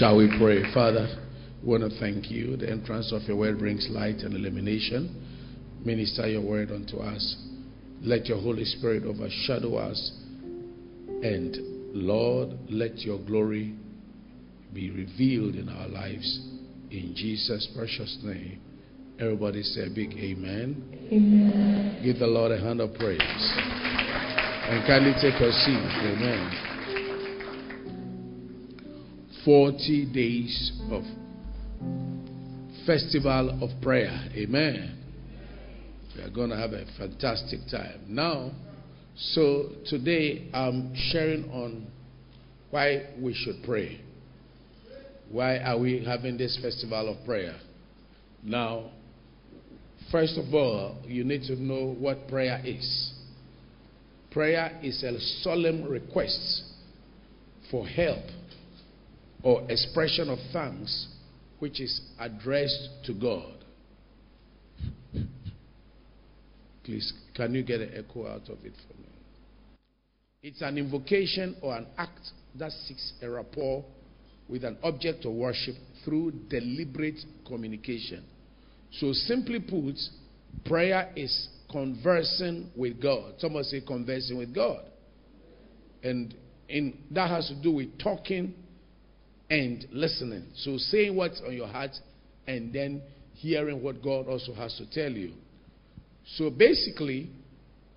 Shall we pray? Father, we want to thank you. The entrance of your word brings light and illumination. Minister your word unto us. Let your Holy Spirit overshadow us. And Lord, let your glory be revealed in our lives. In Jesus' precious name. Everybody say a big amen. Amen. Give the Lord a hand of praise. And kindly take your seat. Amen. 40 days of festival of prayer. Amen. We are going to have a fantastic time. Now, so today I'm sharing on why we should pray. Why are we having this festival of prayer? Now, first of all, you need to know what prayer is. Prayer is a solemn request for help or expression of thanks which is addressed to God. Please, can you get an echo out of it for me? It's an invocation or an act that seeks a rapport with an object of worship through deliberate communication. So, simply put, prayer is conversing with God. Someone say conversing with God. And in, that has to do with talking and listening. So, saying what's on your heart and then hearing what God also has to tell you. So, basically,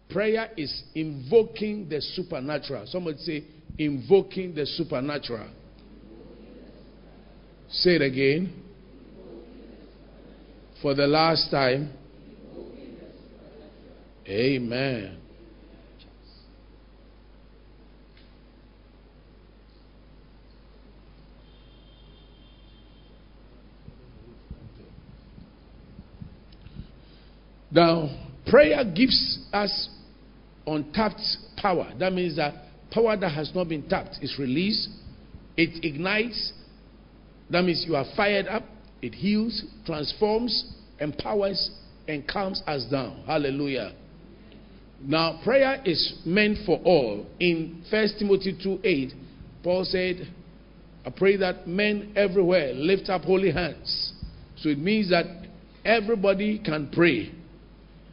prayer is invoking the supernatural. Somebody say, invoking the supernatural. Say it again. For the last time. Amen. Now, prayer gives us untapped power. That means that power that has not been tapped is released, it ignites. That means you are fired up, it heals, transforms, empowers, and calms us down. Hallelujah. Now, prayer is meant for all. In 1 Timothy 2 8, Paul said, I pray that men everywhere lift up holy hands. So it means that everybody can pray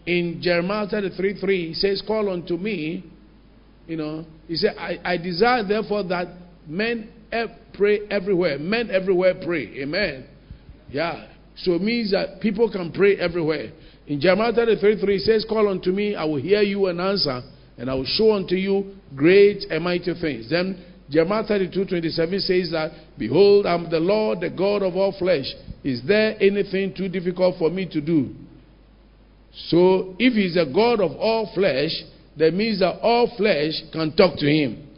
in Jeremiah 33 3, he says, Call unto me. You know, he said, I, I desire therefore that men pray everywhere. Men everywhere pray. Amen. Yeah. So it means that people can pray everywhere. In Jeremiah 33 3, he says, Call unto me, I will hear you and answer, and I will show unto you great and mighty things. Then Jeremiah 32 27 says that, Behold, I'm the Lord, the God of all flesh. Is there anything too difficult for me to do? So, if he's a God of all flesh, that means that all flesh can talk to him.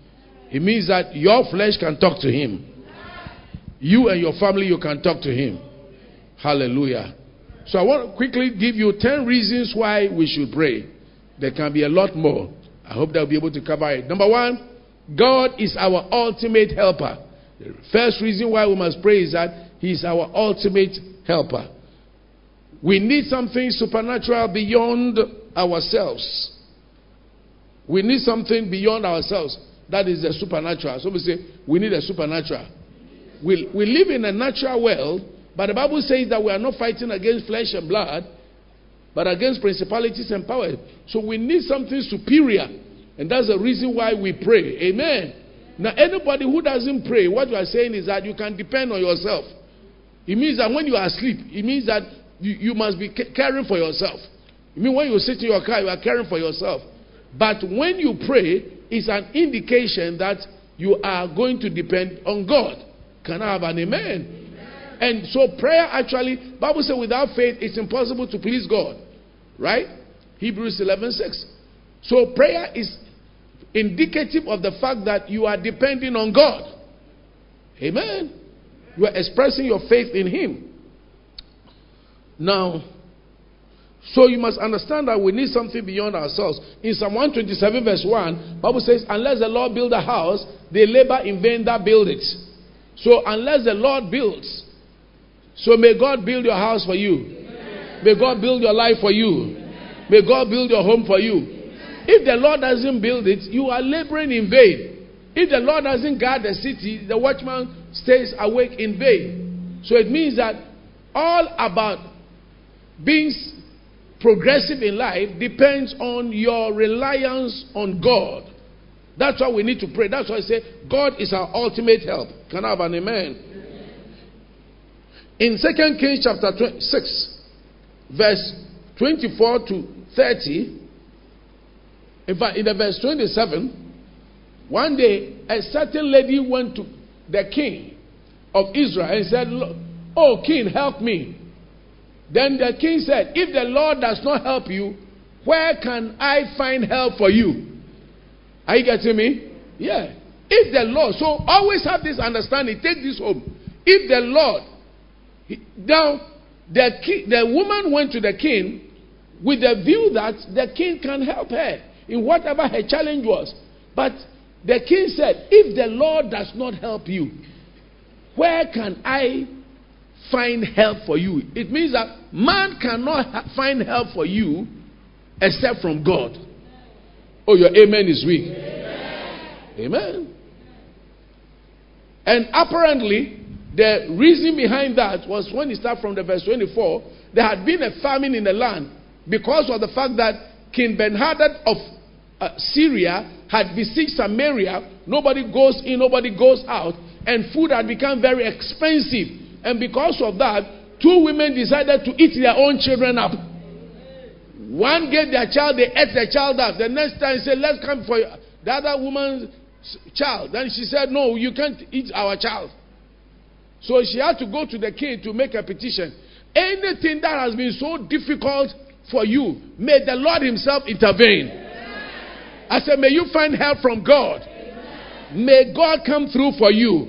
It means that your flesh can talk to him. You and your family, you can talk to him. Hallelujah. So, I want to quickly give you 10 reasons why we should pray. There can be a lot more. I hope they'll be able to cover it. Number one, God is our ultimate helper. The first reason why we must pray is that He is our ultimate helper. We need something supernatural beyond ourselves. We need something beyond ourselves. That is the supernatural. So we say, we need a supernatural. We, we live in a natural world, but the Bible says that we are not fighting against flesh and blood, but against principalities and powers. So we need something superior. And that's the reason why we pray. Amen. Now, anybody who doesn't pray, what you are saying is that you can depend on yourself. It means that when you are asleep, it means that you, you must be caring for yourself. I mean when you sit in your car, you are caring for yourself. But when you pray, it's an indication that you are going to depend on God. Can I have an amen? amen? And so prayer actually, Bible says without faith it's impossible to please God. Right? Hebrews 11 6. So prayer is indicative of the fact that you are depending on God. Amen. You are expressing your faith in Him. Now, so you must understand that we need something beyond ourselves. In Psalm 127, verse 1, Bible says, Unless the Lord build a house, they labor in vain that build it. So unless the Lord builds, so may God build your house for you. May God build your life for you. May God build your home for you. If the Lord doesn't build it, you are laboring in vain. If the Lord doesn't guard the city, the watchman stays awake in vain. So it means that all about being progressive in life depends on your reliance on God. That's why we need to pray. That's why I say God is our ultimate help. Can I have an amen? In 2 Kings chapter 6, verse 24 to 30, in fact, in the verse 27, one day a certain lady went to the king of Israel and said, Oh, king, help me. Then the king said, If the Lord does not help you, where can I find help for you? Are you getting me? Yeah. If the Lord, so always have this understanding, take this home. If the Lord, now the, king, the woman went to the king with the view that the king can help her in whatever her challenge was. But the king said, If the Lord does not help you, where can I find help for you? It means that man cannot find help for you except from God. Oh, your amen is weak. Amen. amen. And apparently, the reason behind that was when you start from the verse 24, there had been a famine in the land because of the fact that King Benhadad of uh, Syria had besieged Samaria. Nobody goes in, nobody goes out, and food had become very expensive. And because of that, two women decided to eat their own children up. One gave their child, they ate their child up. The next time, said, Let's come for the other woman's child. Then she said, No, you can't eat our child. So she had to go to the king to make a petition. Anything that has been so difficult for you, may the Lord Himself intervene. I said, May you find help from God. May God come through for you.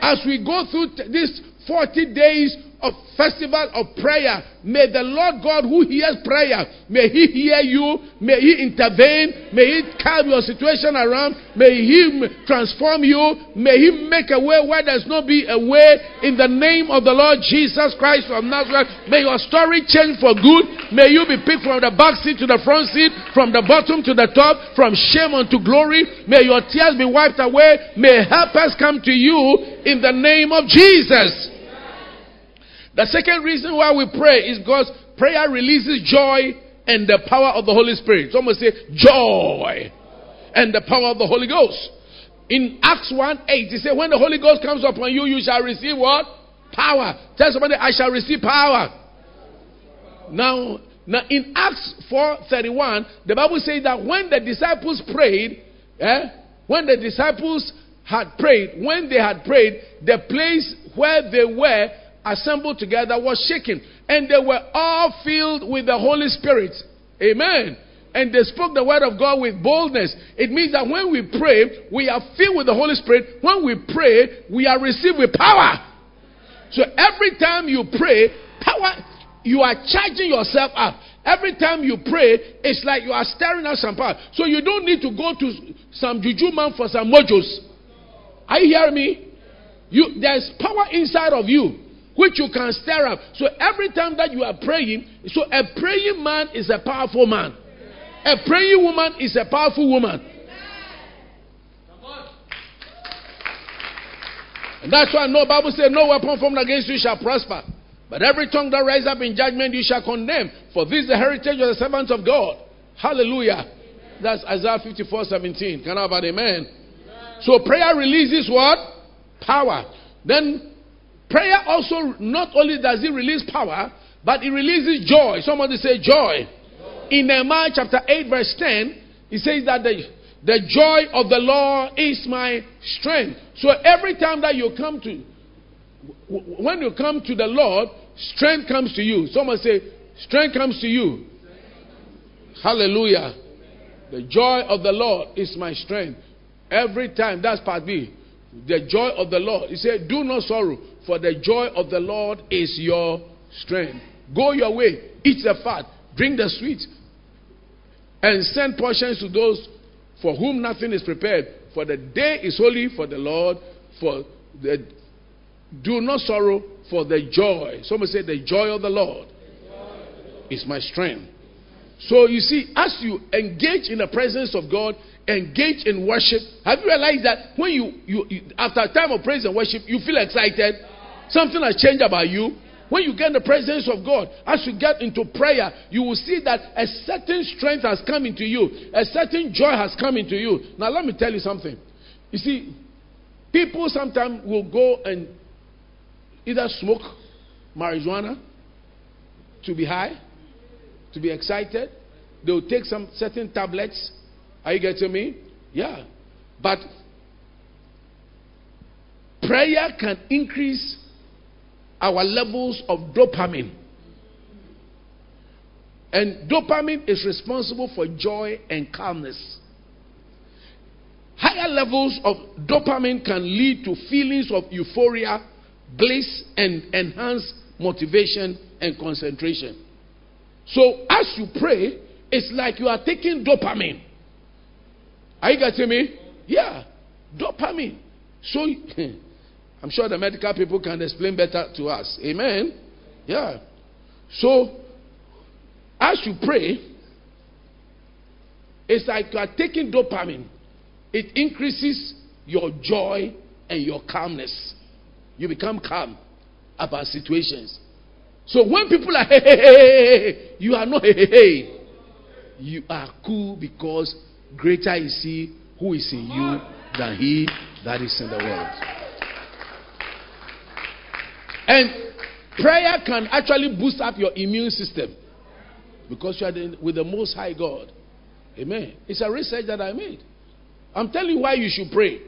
As we go through t- this 40 days of festival of prayer. May the Lord God who hears prayer, may he hear you, may he intervene, may he calm your situation around, may he transform you, may he make a way where there's no be a way in the name of the Lord Jesus Christ of Nazareth. May your story change for good. May you be picked from the back seat to the front seat, from the bottom to the top, from shame unto glory. May your tears be wiped away. May helpers come to you in the name of Jesus. The second reason why we pray is because prayer releases joy and the power of the Holy Spirit. Someone say joy and the power of the Holy Ghost. In Acts 1 8, he said, When the Holy Ghost comes upon you, you shall receive what? Power. Tell somebody, I shall receive power. Now, now in Acts 4:31, the Bible says that when the disciples prayed, eh, when the disciples had prayed, when they had prayed, the place where they were assembled together was shaken. And they were all filled with the Holy Spirit. Amen. And they spoke the word of God with boldness. It means that when we pray, we are filled with the Holy Spirit. When we pray, we are received with power. So every time you pray, power, you are charging yourself up. Every time you pray, it's like you are stirring up some power. So you don't need to go to some juju man for some mojos. Are you hearing me? You, there's power inside of you which you can stir up. So every time that you are praying, so a praying man is a powerful man. A praying woman is a powerful woman. And that's why no Bible says no weapon formed against you shall prosper. But every tongue that rises up in judgment you shall condemn. For this is the heritage of the servants of God. Hallelujah. That's Isaiah 54 17. Can I have an amen? So prayer releases what? Power. Then Prayer also not only does it release power, but it releases joy. Somebody say joy. joy. In Nehemiah chapter 8, verse 10, it says that the, the joy of the Lord is my strength. So every time that you come to, when you come to the Lord, strength comes to you. Someone say, strength comes to you. Hallelujah. The joy of the Lord is my strength. Every time, that's part B. The joy of the Lord. He said, Do not sorrow, for the joy of the Lord is your strength. Go your way, eat the fat, drink the sweet, and send portions to those for whom nothing is prepared. For the day is holy for the Lord. For the do not sorrow for the joy. Someone say the joy of the Lord is my strength. So you see, as you engage in the presence of God, engage in worship, have you realized that when you, you, you after a time of praise and worship, you feel excited? Something has changed about you. When you get in the presence of God, as you get into prayer, you will see that a certain strength has come into you, a certain joy has come into you. Now, let me tell you something. You see, people sometimes will go and either smoke marijuana to be high, to be excited. They will take some certain tablets. Are you getting me? Yeah. But prayer can increase our levels of dopamine. And dopamine is responsible for joy and calmness. Higher levels of dopamine can lead to feelings of euphoria, bliss, and enhanced motivation and concentration. So, as you pray, it's like you are taking dopamine. Are you getting me? Yeah, dopamine. So, I'm sure the medical people can explain better to us. Amen. Yeah. So, as you pray, it's like you are taking dopamine. It increases your joy and your calmness. You become calm about situations. So when people are hey, hey, hey, hey, you are not hey, hey, hey. You are cool because greater is he who is in you than he that is in the world. And prayer can actually boost up your immune system because you are with the Most High God. Amen. It's a research that I made. I'm telling you why you should pray.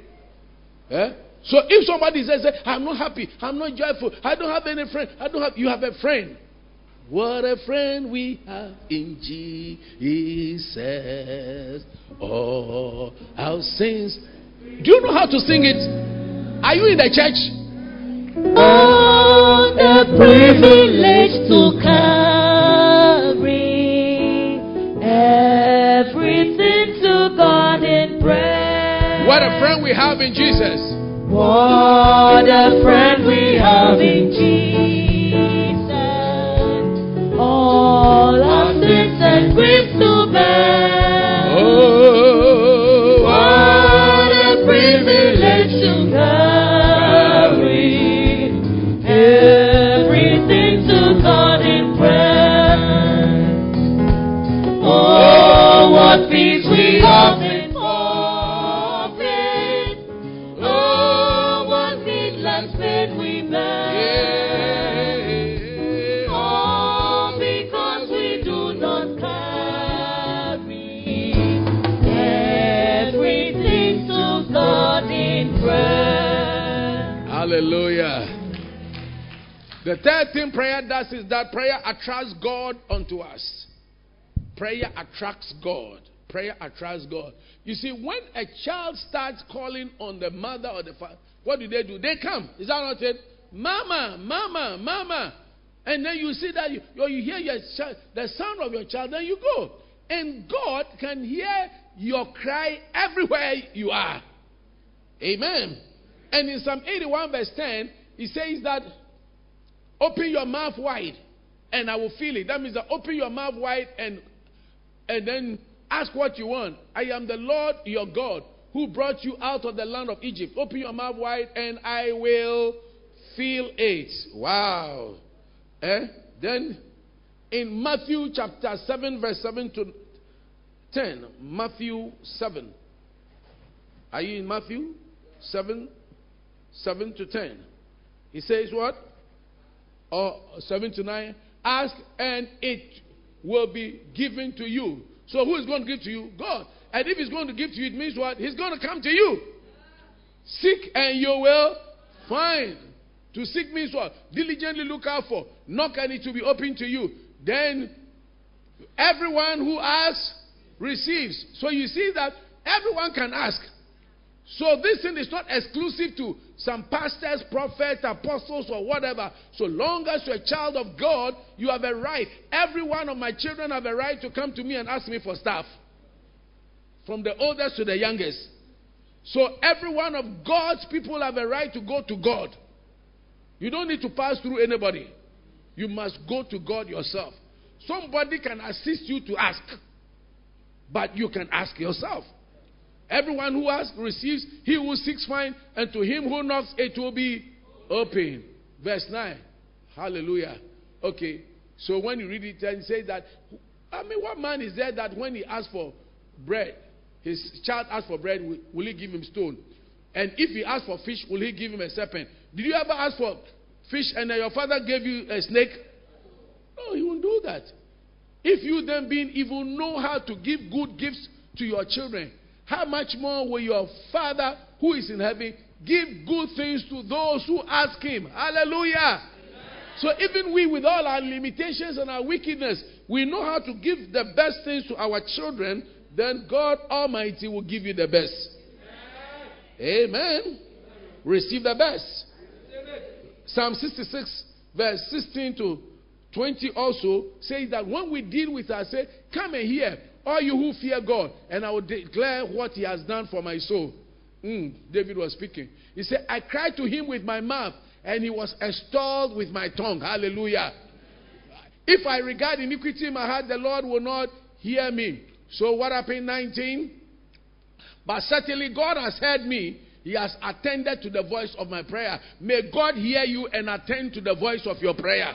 Eh? So if somebody says, I'm not happy, I'm not joyful, I don't have any friend, I don't have, you have a friend. What a friend we have in Jesus. Oh, our sins. Do you know how to sing it? Are you in the church? Oh, the privilege to carry everything to God in prayer. What a friend we have in Jesus. What a friend we have in Jesus. The third thing prayer does is that prayer attracts God unto us. Prayer attracts God. Prayer attracts God. You see, when a child starts calling on the mother or the father, what do they do? They come. Is that not it? Mama, mama, mama. And then you see that you, or you hear your child, the sound of your child, then you go. And God can hear your cry everywhere you are. Amen. And in Psalm 81, verse 10, he says that open your mouth wide and I will fill it. That means that open your mouth wide and and then ask what you want. I am the Lord your God who brought you out of the land of Egypt. Open your mouth wide and I will fill it. Wow. Eh? Then in Matthew chapter 7, verse 7 to 10. Matthew 7. Are you in Matthew 7? 7 to 10. He says what? Or 7 to 9. Ask and it will be given to you. So who is going to give to you? God. And if he's going to give to you, it means what? He's going to come to you. Seek and you will find. To seek means what? Diligently look out for. Knock and it will be open to you. Then everyone who asks receives. So you see that everyone can ask. So this thing is not exclusive to some pastors, prophets, apostles, or whatever. So long as you're a child of God, you have a right. Every one of my children have a right to come to me and ask me for stuff. From the oldest to the youngest. So every one of God's people have a right to go to God. You don't need to pass through anybody. You must go to God yourself. Somebody can assist you to ask, but you can ask yourself. Everyone who asks receives, he who seeks finds, and to him who knocks it will be open. Verse 9. Hallelujah. Okay. So when you read it, and say that, I mean, what man is there that when he asks for bread, his child asks for bread, will, will he give him stone? And if he asks for fish, will he give him a serpent? Did you ever ask for fish and your father gave you a snake? No, he won't do that. If you then, being evil, know how to give good gifts to your children, how much more will your Father who is in heaven give good things to those who ask Him? Hallelujah. So, even we, with all our limitations and our wickedness, we know how to give the best things to our children, then God Almighty will give you the best. Amen. Amen. Receive the best. Psalm 66, verse 16 to 20 also says that when we deal with our say, come and hear, all you who fear God, and I will declare what he has done for my soul. Mm, David was speaking. He said, I cried to him with my mouth, and he was extolled with my tongue. Hallelujah. If I regard iniquity in my heart, the Lord will not hear me. So what happened? 19. But certainly God has heard me. He has attended to the voice of my prayer. May God hear you and attend to the voice of your prayer.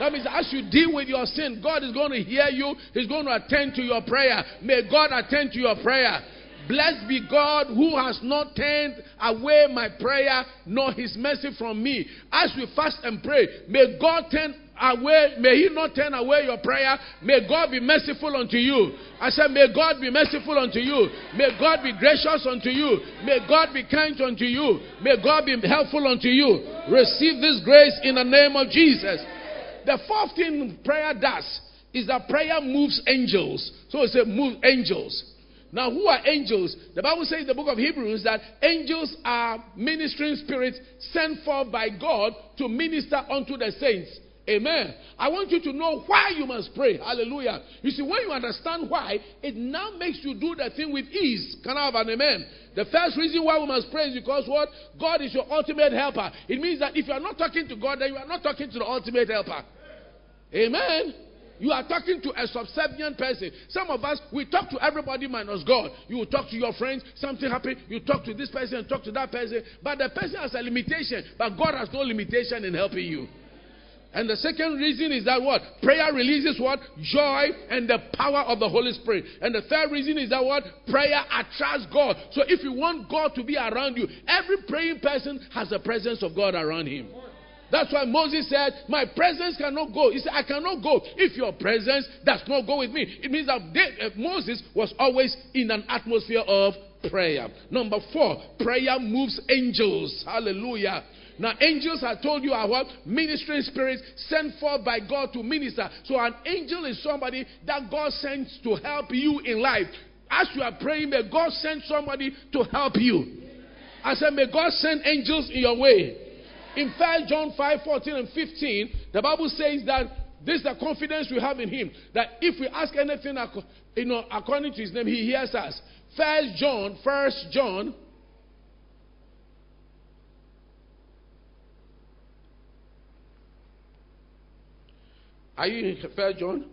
That means as you deal with your sin, God is going to hear you. He's going to attend to your prayer. May God attend to your prayer. Blessed be God who has not turned away my prayer nor his mercy from me. As we fast and pray, may God turn away, may he not turn away your prayer. May God be merciful unto you. I said, may God be merciful unto you. May God be gracious unto you. May God be kind unto you. May God be helpful unto you. Receive this grace in the name of Jesus. The fourth thing prayer does is that prayer moves angels. So it a move angels. Now, who are angels? The Bible says in the book of Hebrews that angels are ministering spirits sent forth by God to minister unto the saints. Amen. I want you to know why you must pray. Hallelujah. You see, when you understand why, it now makes you do the thing with ease. Can I have an amen? The first reason why we must pray is because what? God is your ultimate helper. It means that if you are not talking to God, then you are not talking to the ultimate helper. Amen. You are talking to a subservient person. Some of us, we talk to everybody minus God. You will talk to your friends, something happened, you talk to this person talk to that person. But the person has a limitation, but God has no limitation in helping you. And the second reason is that what? Prayer releases what? Joy and the power of the Holy Spirit. And the third reason is that what? Prayer attracts God. So if you want God to be around you, every praying person has the presence of God around him. That's why Moses said, My presence cannot go. He said, I cannot go if your presence does not go with me. It means that uh, Moses was always in an atmosphere of prayer. Number four, prayer moves angels. Hallelujah. Now, angels, I told you, are what? Ministering spirits sent forth by God to minister. So, an angel is somebody that God sends to help you in life. As you are praying, may God send somebody to help you. I said, may God send angels in your way. In 1 John 5 14 and 15, the Bible says that this is the confidence we have in Him. That if we ask anything you know, according to His name, He hears us. First John, First John. Are you in First John?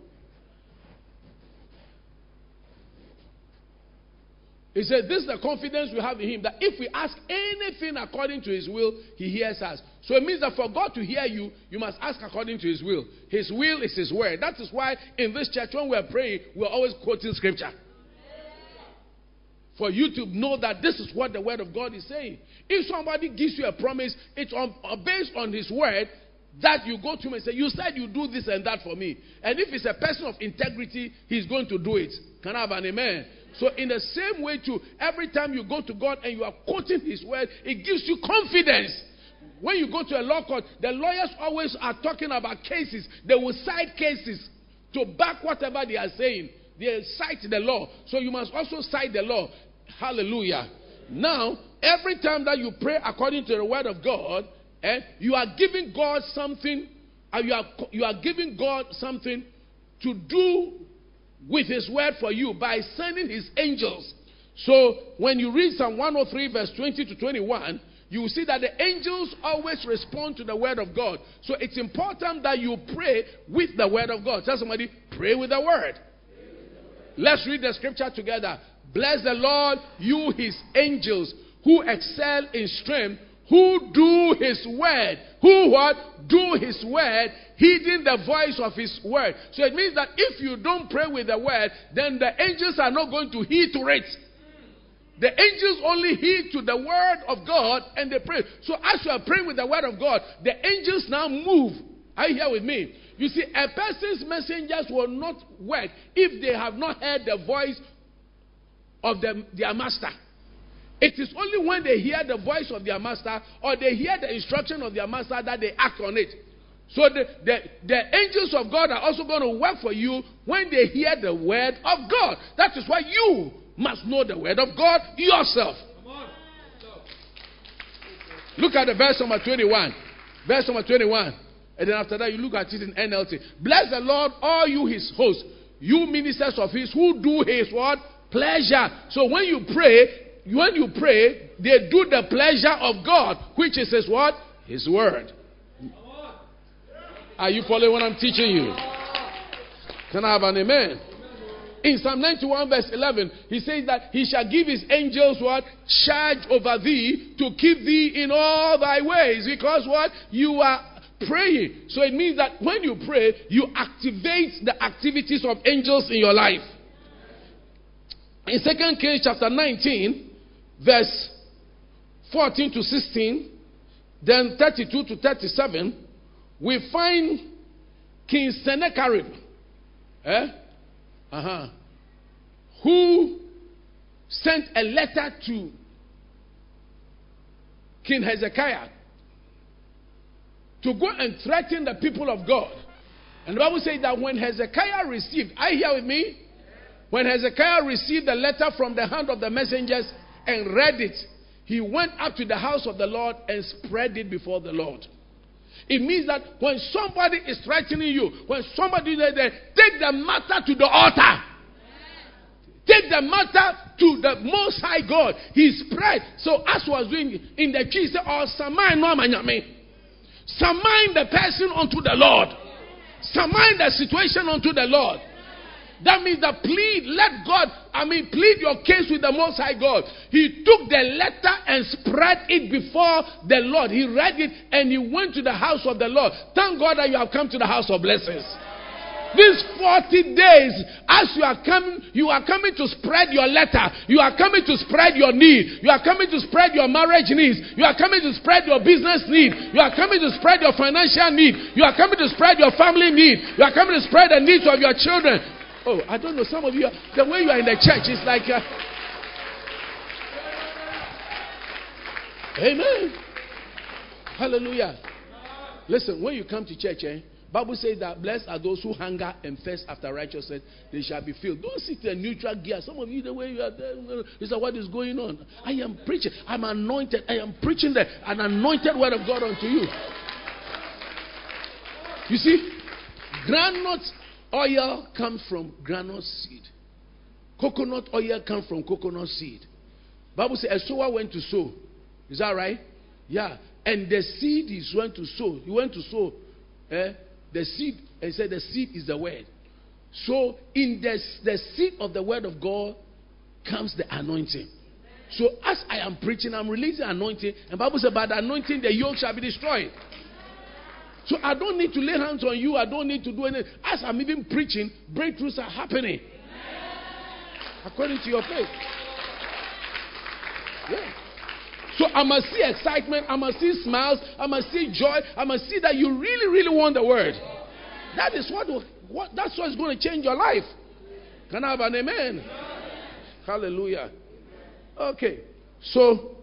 He said, This is the confidence we have in Him that if we ask anything according to His will, He hears us. So it means that for God to hear you, you must ask according to His will. His will is His word. That is why in this church, when we're praying, we're always quoting scripture. For you to know that this is what the word of God is saying. If somebody gives you a promise, it's on, uh, based on His word that you go to him and say, You said you do this and that for me. And if it's a person of integrity, he's going to do it. Can I have an amen? So, in the same way, too, every time you go to God and you are quoting His word, it gives you confidence. When you go to a law court, the lawyers always are talking about cases. They will cite cases to back whatever they are saying. They cite the law. So, you must also cite the law. Hallelujah. Now, every time that you pray according to the word of God, eh, you are giving God something, uh, you, are, you are giving God something to do with his word for you by sending his angels. So when you read Psalm 103, verse 20 to 21, you see that the angels always respond to the word of God. So it's important that you pray with the word of God. Tell somebody, pray with the word. Let's read the scripture together. Bless the Lord, you his angels, who excel in strength, who do his word. Who what? Do his word, heeding the voice of his word. So it means that if you don't pray with the word, then the angels are not going to heed to it. The angels only heed to the word of God and they pray. So as you are praying with the word of God, the angels now move. Are you here with me? You see, a person's messengers will not work if they have not heard the voice of the, their master. It is only when they hear the voice of their master or they hear the instruction of their master that they act on it. So the, the, the angels of God are also going to work for you when they hear the word of God. That is why you must know the word of God yourself. Look at the verse number 21. Verse number 21. And then after that, you look at it in NLT. Bless the Lord, all you his hosts, you ministers of his who do his what? Pleasure. So when you pray, when you pray, they do the pleasure of God, which is his what? His word. Are you following what I'm teaching you? Can I have an amen? In Psalm 91, verse 11, he says that he shall give his angels what? Charge over thee to keep thee in all thy ways. Because what? You are praying. So it means that when you pray, you activate the activities of angels in your life. In 2 Kings chapter 19, verse 14 to 16, then 32 to 37, we find King Sennacherib, eh? uh-huh, who sent a letter to King Hezekiah to go and threaten the people of God. And the Bible says that when Hezekiah received, I hear with me? When Hezekiah received the letter from the hand of the messengers and read it, he went up to the house of the Lord and spread it before the Lord. It means that when somebody is threatening you, when somebody is there, take the matter to the altar. Take the matter to the Most High God. He spread. So as was doing in the tree, he said, "Oh. Summon the person unto the Lord. Summon the situation unto the Lord. That means that plead, let God, I mean, plead your case with the Most High God. He took the letter and spread it before the Lord. He read it and he went to the house of the Lord. Thank God that you have come to the house of blessings. These 40 days, as you are coming, you are coming to spread your letter. You are coming to spread your need. You are coming to spread your marriage needs. You are coming to spread your business need. You are coming to spread your financial need. You are coming to spread your family need. You are coming to spread the needs of your children. Oh, I don't know. Some of you, the way you are in the church is like. Uh, Amen. Hallelujah. Listen, when you come to church, eh, Bible says that blessed are those who hunger and thirst after righteousness, they shall be filled. Don't sit in neutral gear. Some of you, the way you are there, is that what is going on. I am preaching. I'm anointed. I am preaching the, an anointed word of God unto you. You see, granite oil comes from granite seed. Coconut oil comes from coconut seed. Bible says a sower went to sow. Is that right? Yeah. And the seed is went to sow. He went to sow. Eh? The seed, and said the seed is the word. So in the, the seed of the word of God comes the anointing. So as I am preaching, I'm releasing anointing. And Bible says, by the anointing, the yoke shall be destroyed. So I don't need to lay hands on you. I don't need to do anything. As I'm even preaching, breakthroughs are happening. According to your faith. Yeah. So I must see excitement. I must see smiles. I must see joy. I must see that you really, really want the word. That is what, what that's what's going to change your life. Can I have an amen? Hallelujah. Okay. So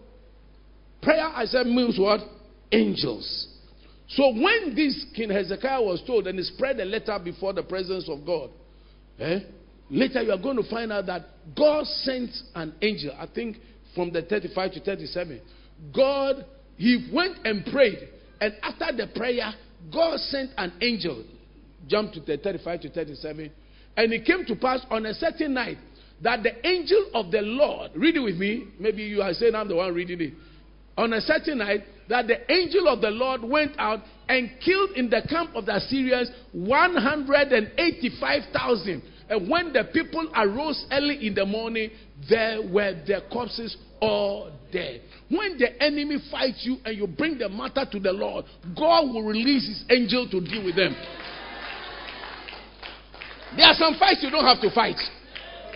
prayer, I said, means what? Angels. So when this King Hezekiah was told and he spread a letter before the presence of God, eh, later you are going to find out that God sent an angel. I think from the 35 to 37. God, he went and prayed. And after the prayer, God sent an angel. Jump to the 35 to 37. And it came to pass on a certain night that the angel of the Lord, read it with me. Maybe you are saying I'm the one reading it. On a certain night, that the angel of the Lord went out and killed in the camp of the Assyrians 185,000. And when the people arose early in the morning, there were their corpses all dead. When the enemy fights you and you bring the matter to the Lord, God will release his angel to deal with them. There are some fights you don't have to fight.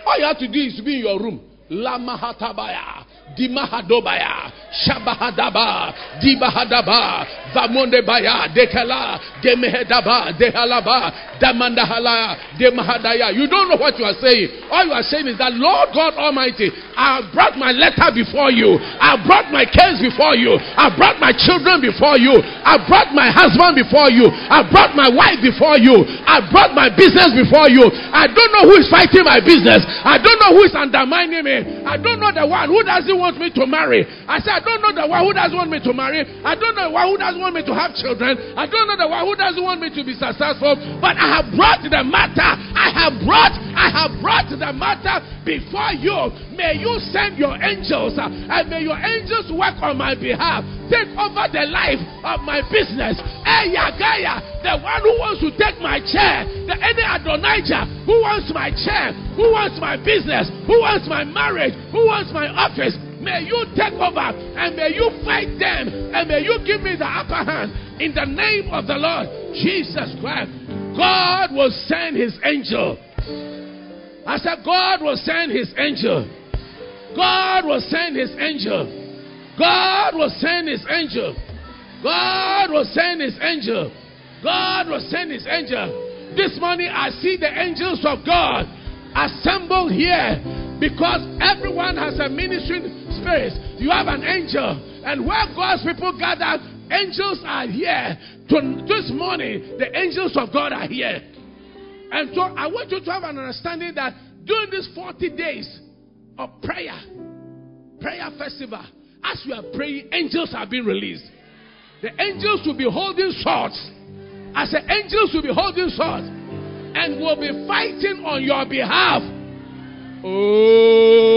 All you have to do is be in your room. Lama hatabaya, dimahadobaya, shabahadaba, dibahadaba, vamondebaya, dekala, demehedaba, dehalaba, damandahala, demahadaya. You don't know what you are saying. All you are saying is that, Lord God Almighty, I brought my letter before you. I brought my case before you. I brought my children before you. I brought my husband before you. I brought my wife before you. I brought my business before you. I don't know who is fighting my business. I don't know who is undermining me. I don't know the one who doesn't want me to marry. I said, I don't know the one who doesn't want me to marry. I don't know the one who doesn't want me to have children. I don't know the one who doesn't want me to be successful. But I have brought the matter. I have brought, I have brought the matter before you. May you send your angels uh, and may your angels work on my behalf. Take over the life of my business. Hey, Yagaya, the one who wants to take my chair, the any Adonijah who wants my chair, who wants my business, who wants my marriage, who wants my office. May you take over and may you fight them and may you give me the upper hand in the name of the Lord Jesus Christ. God will send his angel. I said, God will send his angel. God will send his angel. God will send his angel. God will send his angel. God will send his angel. This morning I see the angels of God assembled here because everyone has a ministering spirit. You have an angel, and where God's people gather, angels are here. This morning, the angels of God are here. And so I want you to have an understanding that during these 40 days of prayer, prayer festival, as we are praying, angels are being released. The angels will be holding swords. As the angels will be holding swords and will be fighting on your behalf. Oh.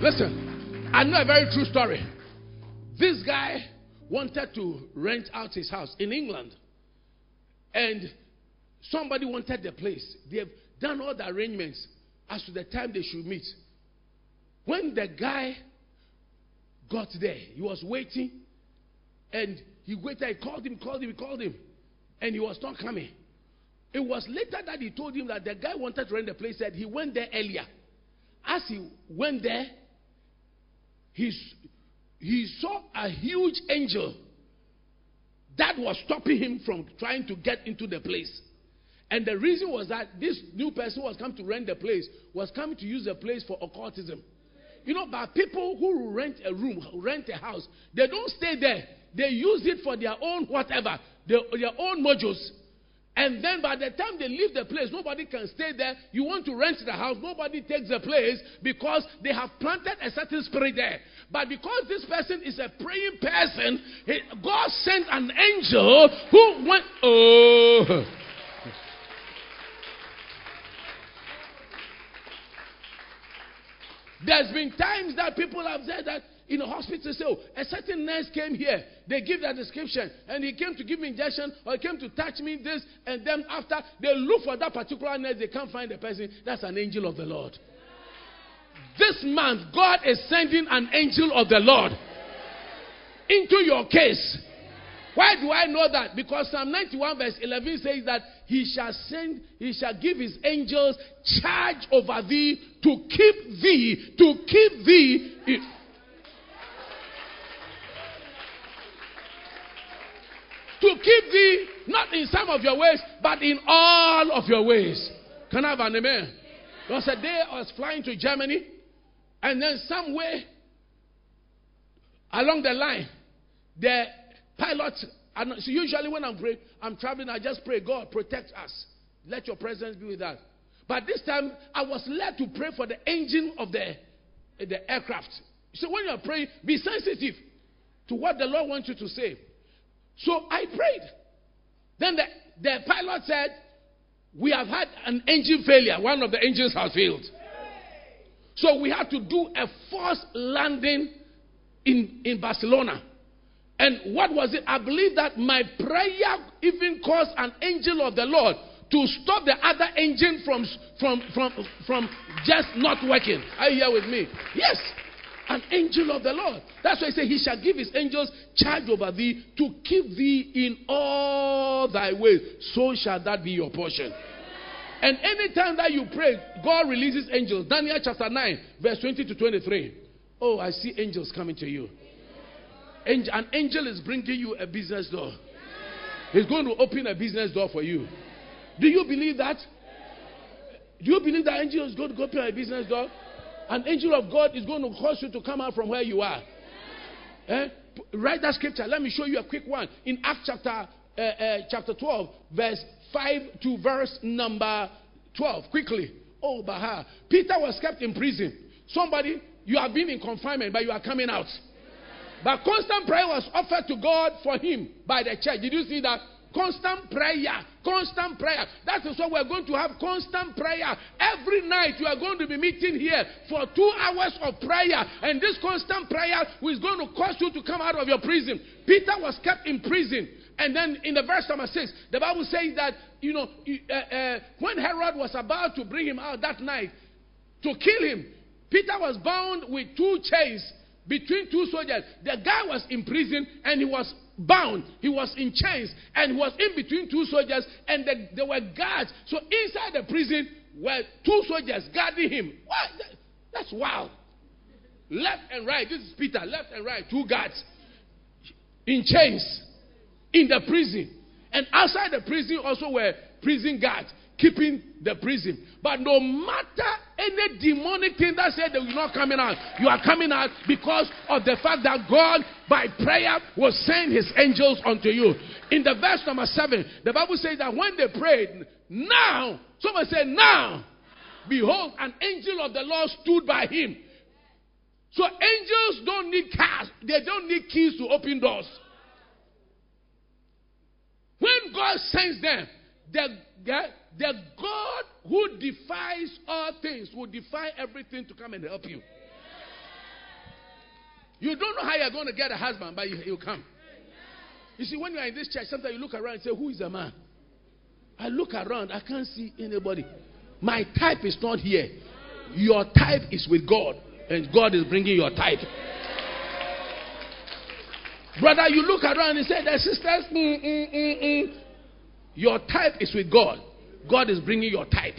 Listen, I know a very true story. This guy wanted to rent out his house in England. And somebody wanted the place. They've done all the arrangements as to the time they should meet. When the guy got there, he was waiting. And he waited. He called him, called him, called him. And he was not coming. It was later that he told him that the guy wanted to rent the place. Said he went there earlier. As he went there, he, he saw a huge angel that was stopping him from trying to get into the place. And the reason was that this new person was coming to rent the place was coming to use the place for occultism. You know, but people who rent a room, rent a house, they don't stay there. They use it for their own whatever, their, their own modules. And then by the time they leave the place, nobody can stay there. You want to rent the house, nobody takes the place because they have planted a certain spirit there. But because this person is a praying person, God sent an angel who went. Oh. There's been times that people have said that in a hospital, say, oh, a certain nurse came here. They give that description, and he came to give me injection, or he came to touch me this, and then after they look for that particular nurse, they can't find the person. That's an angel of the Lord. This month, God is sending an angel of the Lord into your case. Why do I know that? Because Psalm 91 verse 11 says that he shall send, he shall give his angels charge over thee to keep thee, to keep thee. To keep thee not in some of your ways, but in all of your ways. Can I have an amen? There was a day I was flying to Germany, and then somewhere along the line, the pilot. And so usually when I'm praying, I'm traveling, I just pray, God, protect us. Let your presence be with us. But this time, I was led to pray for the engine of the, the aircraft. So when you're praying, be sensitive to what the Lord wants you to say. So I prayed. Then the, the pilot said, We have had an engine failure. One of the engines has failed. So we had to do a forced landing in, in Barcelona. And what was it? I believe that my prayer even caused an angel of the Lord to stop the other engine from, from, from, from just not working. Are you here with me? Yes. An angel of the Lord. That's why he said, He shall give his angels charge over thee to keep thee in all thy ways. So shall that be your portion. And anytime that you pray, God releases angels. Daniel chapter 9, verse 20 to 23. Oh, I see angels coming to you. Angel, an angel is bringing you a business door. He's going to open a business door for you. Do you believe that? Do you believe that angel is going to open a business door? An angel of God is going to cause you to come out from where you are. Eh? Write that scripture. Let me show you a quick one. In Acts chapter, uh, uh, chapter 12, verse 5 to verse number 12. Quickly. Oh, Baha. Peter was kept in prison. Somebody, you have been in confinement, but you are coming out. But constant prayer was offered to God for him by the church. Did you see that? Constant prayer. Constant prayer. That is why we're going to have constant prayer. Every night you are going to be meeting here for two hours of prayer. And this constant prayer is going to cause you to come out of your prison. Peter was kept in prison. And then in the verse number six, the Bible says that, you know, uh, uh, when Herod was about to bring him out that night to kill him, Peter was bound with two chains between two soldiers. The guy was in prison and he was bound. He was in chains and he was in between two soldiers and the, there were guards. So inside the prison were two soldiers guarding him. What? That's wild. Left and right. This is Peter. Left and right. Two guards in chains in the prison. And outside the prison also were prison guards keeping the prison. But no matter any demonic thing that said they you're not coming out, you are coming out because of the fact that God, by prayer, will send his angels unto you. In the verse number seven, the Bible says that when they prayed, now, someone said, now, behold, an angel of the Lord stood by him. So angels don't need cars, they don't need keys to open doors. When God sends them, the, the, God who defies all things will defy everything to come and help you. You don't know how you're going to get a husband, but he'll come. You see, when you're in this church, sometimes you look around and say, Who is a man? I look around, I can't see anybody. My type is not here. Your type is with God, and God is bringing your type. Brother, you look around and say, The sisters, mm, mm, mm, mm. your type is with God. God is bringing your type.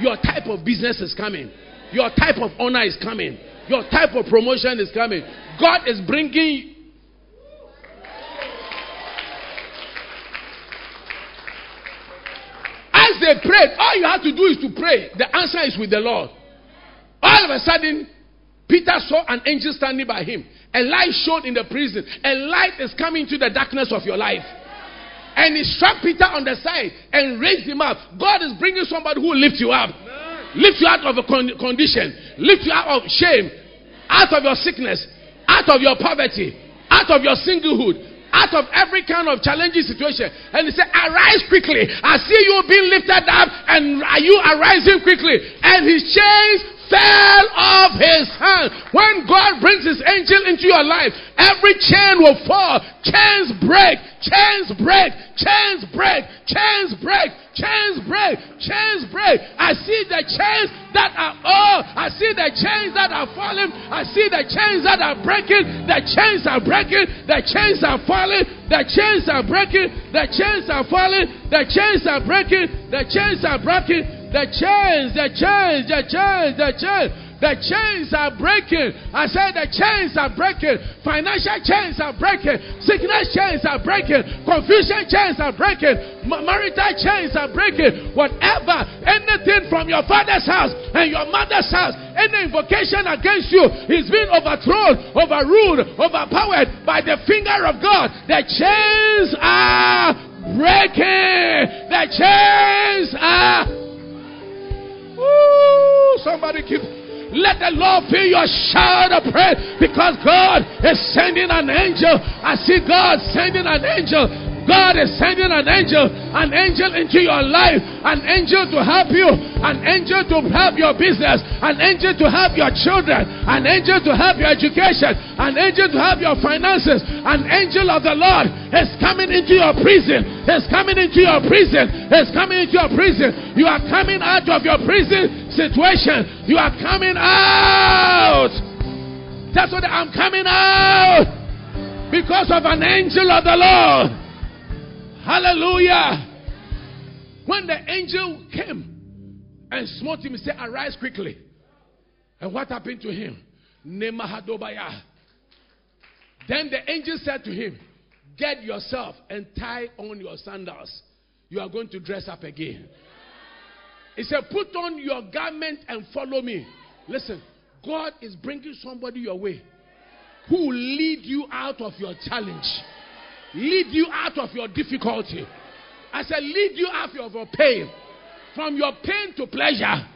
Your type of business is coming. Your type of honor is coming. Your type of promotion is coming. God is bringing. As they prayed, all you have to do is to pray. The answer is with the Lord. All of a sudden, Peter saw an angel standing by him. A light shone in the prison. A light is coming to the darkness of your life. And he struck Peter on the side and raised him up. God is bringing somebody who will lift you up. Lift you out of a con- condition. Lift you out of shame. Out of your sickness. Out of your poverty. Out of your singlehood. Out of every kind of challenging situation. And he said, Arise quickly. I see you being lifted up and are you arising quickly. And his chains fell off his hand. When God brings his angel into your life, every chain will fall. Chains break, chains break, chains break, chains break, chains break, chains break. I see the chains that are oh, I see the chains that are falling. I see the chains that are breaking. The chains are breaking. The chains are falling. The chains are breaking. The chains are falling. The chains are breaking. The chains are breaking. The chains, the chains, the chains, the chains. The chains are breaking. I said the chains are breaking. Financial chains are breaking. Sickness chains are breaking. Confusion chains are breaking. marital chains are breaking. Whatever, anything from your father's house and your mother's house, any invocation against you is being overthrown, overruled, overpowered by the finger of God. The chains are breaking. The chains are Woo! Somebody keep. Let the Lord feel your shout of praise because God is sending an angel. I see God sending an angel God is sending an angel, an angel into your life, an angel to help you, an angel to help your business, an angel to help your children, an angel to help your education, an angel to help your finances, an angel of the Lord is coming into your prison, is coming into your prison, is coming into your prison. You are coming out of your prison situation. You are coming out. That's what I'm coming out because of an angel of the Lord. Hallelujah. When the angel came and smote him, he said, Arise quickly. And what happened to him? Then the angel said to him, Get yourself and tie on your sandals. You are going to dress up again. He said, Put on your garment and follow me. Listen, God is bringing somebody your way who will lead you out of your challenge lead you out of your difficulty. I said, lead you out of your pain. From your pain to pleasure.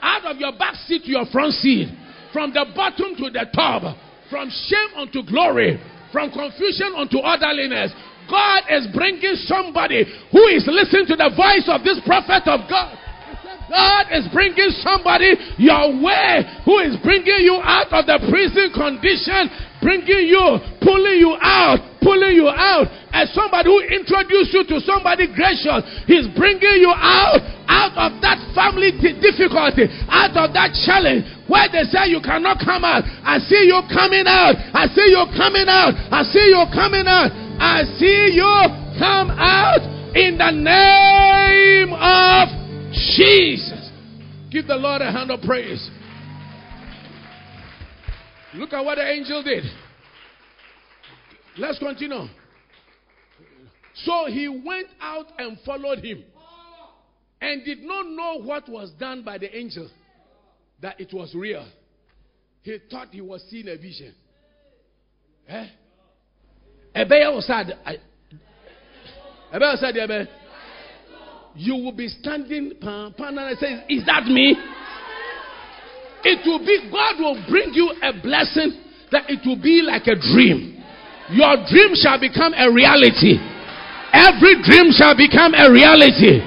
Out of your back seat to your front seat. From the bottom to the top. From shame unto glory. From confusion unto orderliness. God is bringing somebody who is listening to the voice of this prophet of God. God is bringing somebody your way who is bringing you out of the prison condition, bringing you, pulling you out, pulling you out. As somebody who introduced you to somebody gracious, he's bringing you out, out of that family difficulty, out of that challenge where they say you cannot come out. I see you coming out. I see you coming out. I see you coming out. I see you come out in the name of Jesus. Give the Lord a hand of praise. Look at what the angel did. Let's continue. So he went out and followed him and did not know what was done by the angel, that it was real. He thought he was seeing a vision. Eh? Ebeya was sad. Was sad, you will be standing and say, Is that me? It will be, God will bring you a blessing that it will be like a dream. Your dream shall become a reality. Every dream shall become a reality.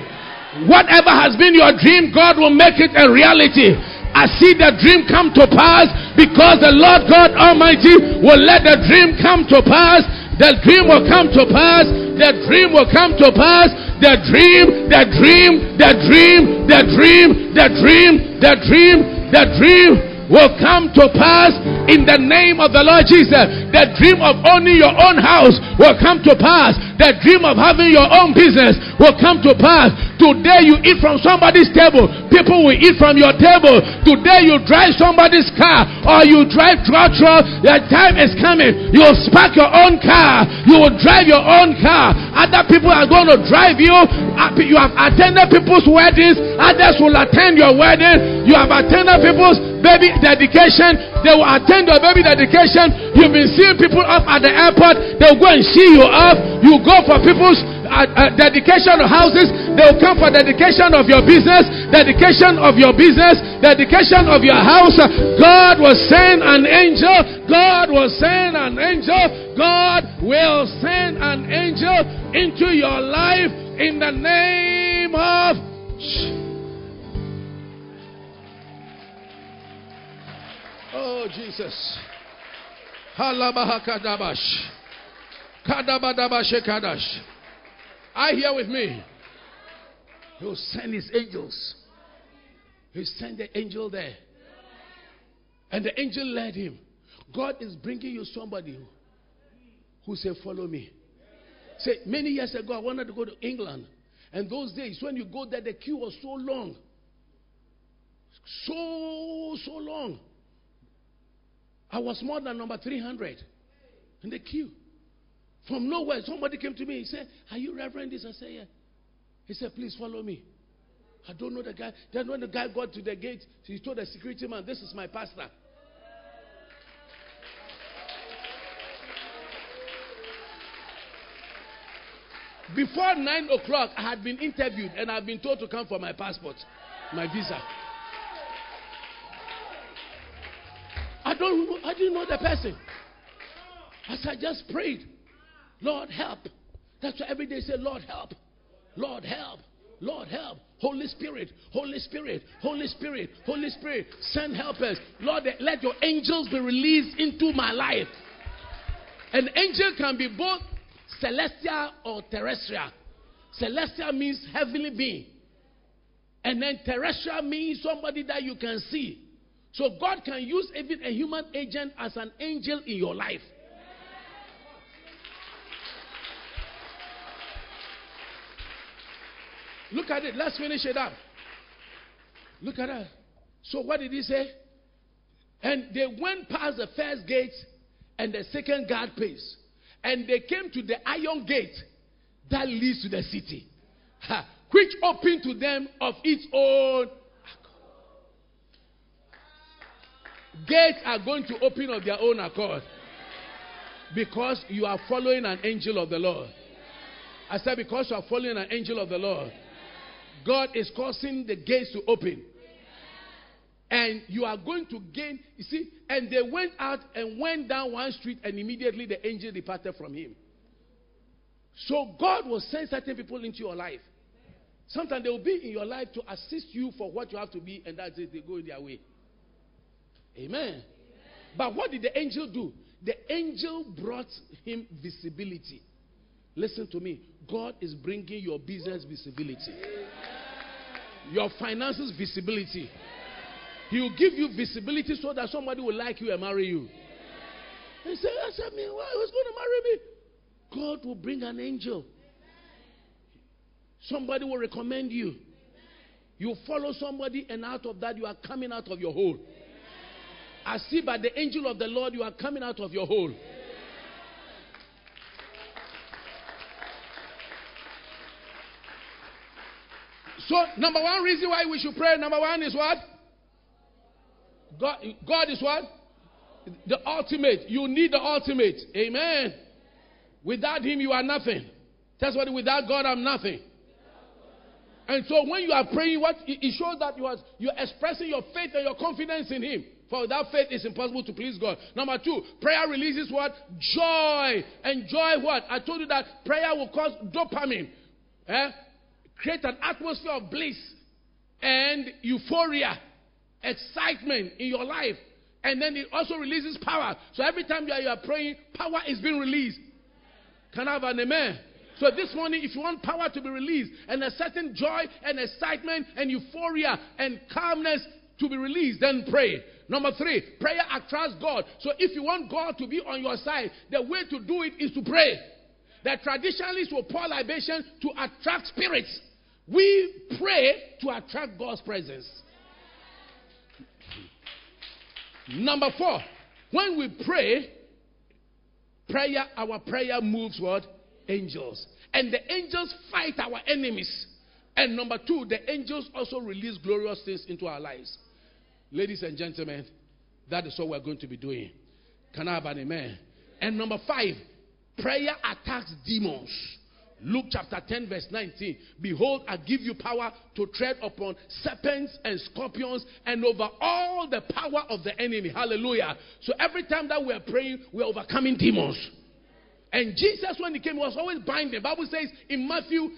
Whatever has been your dream, God will make it a reality. I see the dream come to pass because the Lord God Almighty will let the dream come to pass. The dream will come to pass. The dream will come to pass the dream, the dream, the dream, the dream, the dream, the dream, the dream will come to pass in the name of the Lord Jesus. The dream of owning your own house will come to pass. The dream of having your own business will come to pass. Today you eat from somebody's table. People will eat from your table. Today you drive somebody's car or you drive trotro. The time is coming. You will spark your own car. You will drive your own car. Other people are going to drive you. You have attended people's weddings. Others will attend your wedding. You have attended people's baby dedication. They will attend your baby dedication. You've been seeing people up at the airport. They'll go and see you up. You go for people's uh, uh, dedication of houses. They will come for dedication of your business, dedication of your business, dedication of your house. God will send an angel. God will send an angel. God will send an angel into your life in the name of. Oh, Jesus. I hear with me. He will send his angels. He sent the angel there. And the angel led him. God is bringing you somebody who, who said, Follow me. Say, many years ago, I wanted to go to England. And those days, when you go there, the queue was so long. So, so long. I was more than number 300 in the queue. From nowhere, somebody came to me. He said, Are you Reverend this? I said, Yeah. He said, Please follow me. I don't know the guy. Then when the guy got to the gate, he told the security man, This is my pastor. Before nine o'clock, I had been interviewed and I've been told to come for my passport, my visa. Don't know, I didn't know the person. As I just prayed, Lord, help. That's why every day say, Lord, help. Lord, help. Lord, help. Holy Spirit, Holy Spirit, Holy Spirit, Holy Spirit, send helpers. Lord, let your angels be released into my life. An angel can be both celestial or terrestrial. Celestial means heavenly being. And then terrestrial means somebody that you can see. So God can use even a human agent as an angel in your life. Look at it. Let's finish it up. Look at that. So what did he say? And they went past the first gate and the second guard pace. And they came to the iron gate that leads to the city, which opened to them of its own. Gates are going to open of their own accord because you are following an angel of the Lord. I said, because you are following an angel of the Lord. God is causing the gates to open. And you are going to gain, you see, and they went out and went down one street, and immediately the angel departed from him. So God will send certain people into your life. Sometimes they will be in your life to assist you for what you have to be, and that's it, they go in their way. Amen. Amen. But what did the angel do? The angel brought him visibility. Listen to me. God is bringing your business visibility, your finances visibility. He will give you visibility so that somebody will like you and marry you. He said, I said, me, why was going to marry me? God will bring an angel. Somebody will recommend you. You follow somebody, and out of that, you are coming out of your hole. I see by the angel of the Lord, you are coming out of your hole. So, number one reason why we should pray, number one is what? God, God is what? The ultimate. You need the ultimate. Amen. Without Him, you are nothing. That's what, without God, I'm nothing. And so when you are praying, what it shows that you are you're expressing your faith and your confidence in Him. For without faith, it's impossible to please God. Number two, prayer releases what? Joy. And joy what? I told you that prayer will cause dopamine. Eh? Create an atmosphere of bliss and euphoria, excitement in your life. And then it also releases power. So every time you are, you are praying, power is being released. Can I have an amen? So this morning, if you want power to be released and a certain joy and excitement and euphoria and calmness to be released, then pray. Number three, prayer attracts God. So if you want God to be on your side, the way to do it is to pray. The traditionalists will pour libation to attract spirits. We pray to attract God's presence. Number four, when we pray, prayer, our prayer moves what? Angels. And the angels fight our enemies. And number two, the angels also release glorious things into our lives. Ladies and gentlemen, that is what we're going to be doing. Can I have an amen? And number five, prayer attacks demons. Luke chapter 10, verse 19. Behold, I give you power to tread upon serpents and scorpions and over all the power of the enemy. Hallelujah. So every time that we are praying, we are overcoming demons. And Jesus, when he came, was always binding. The Bible says in Matthew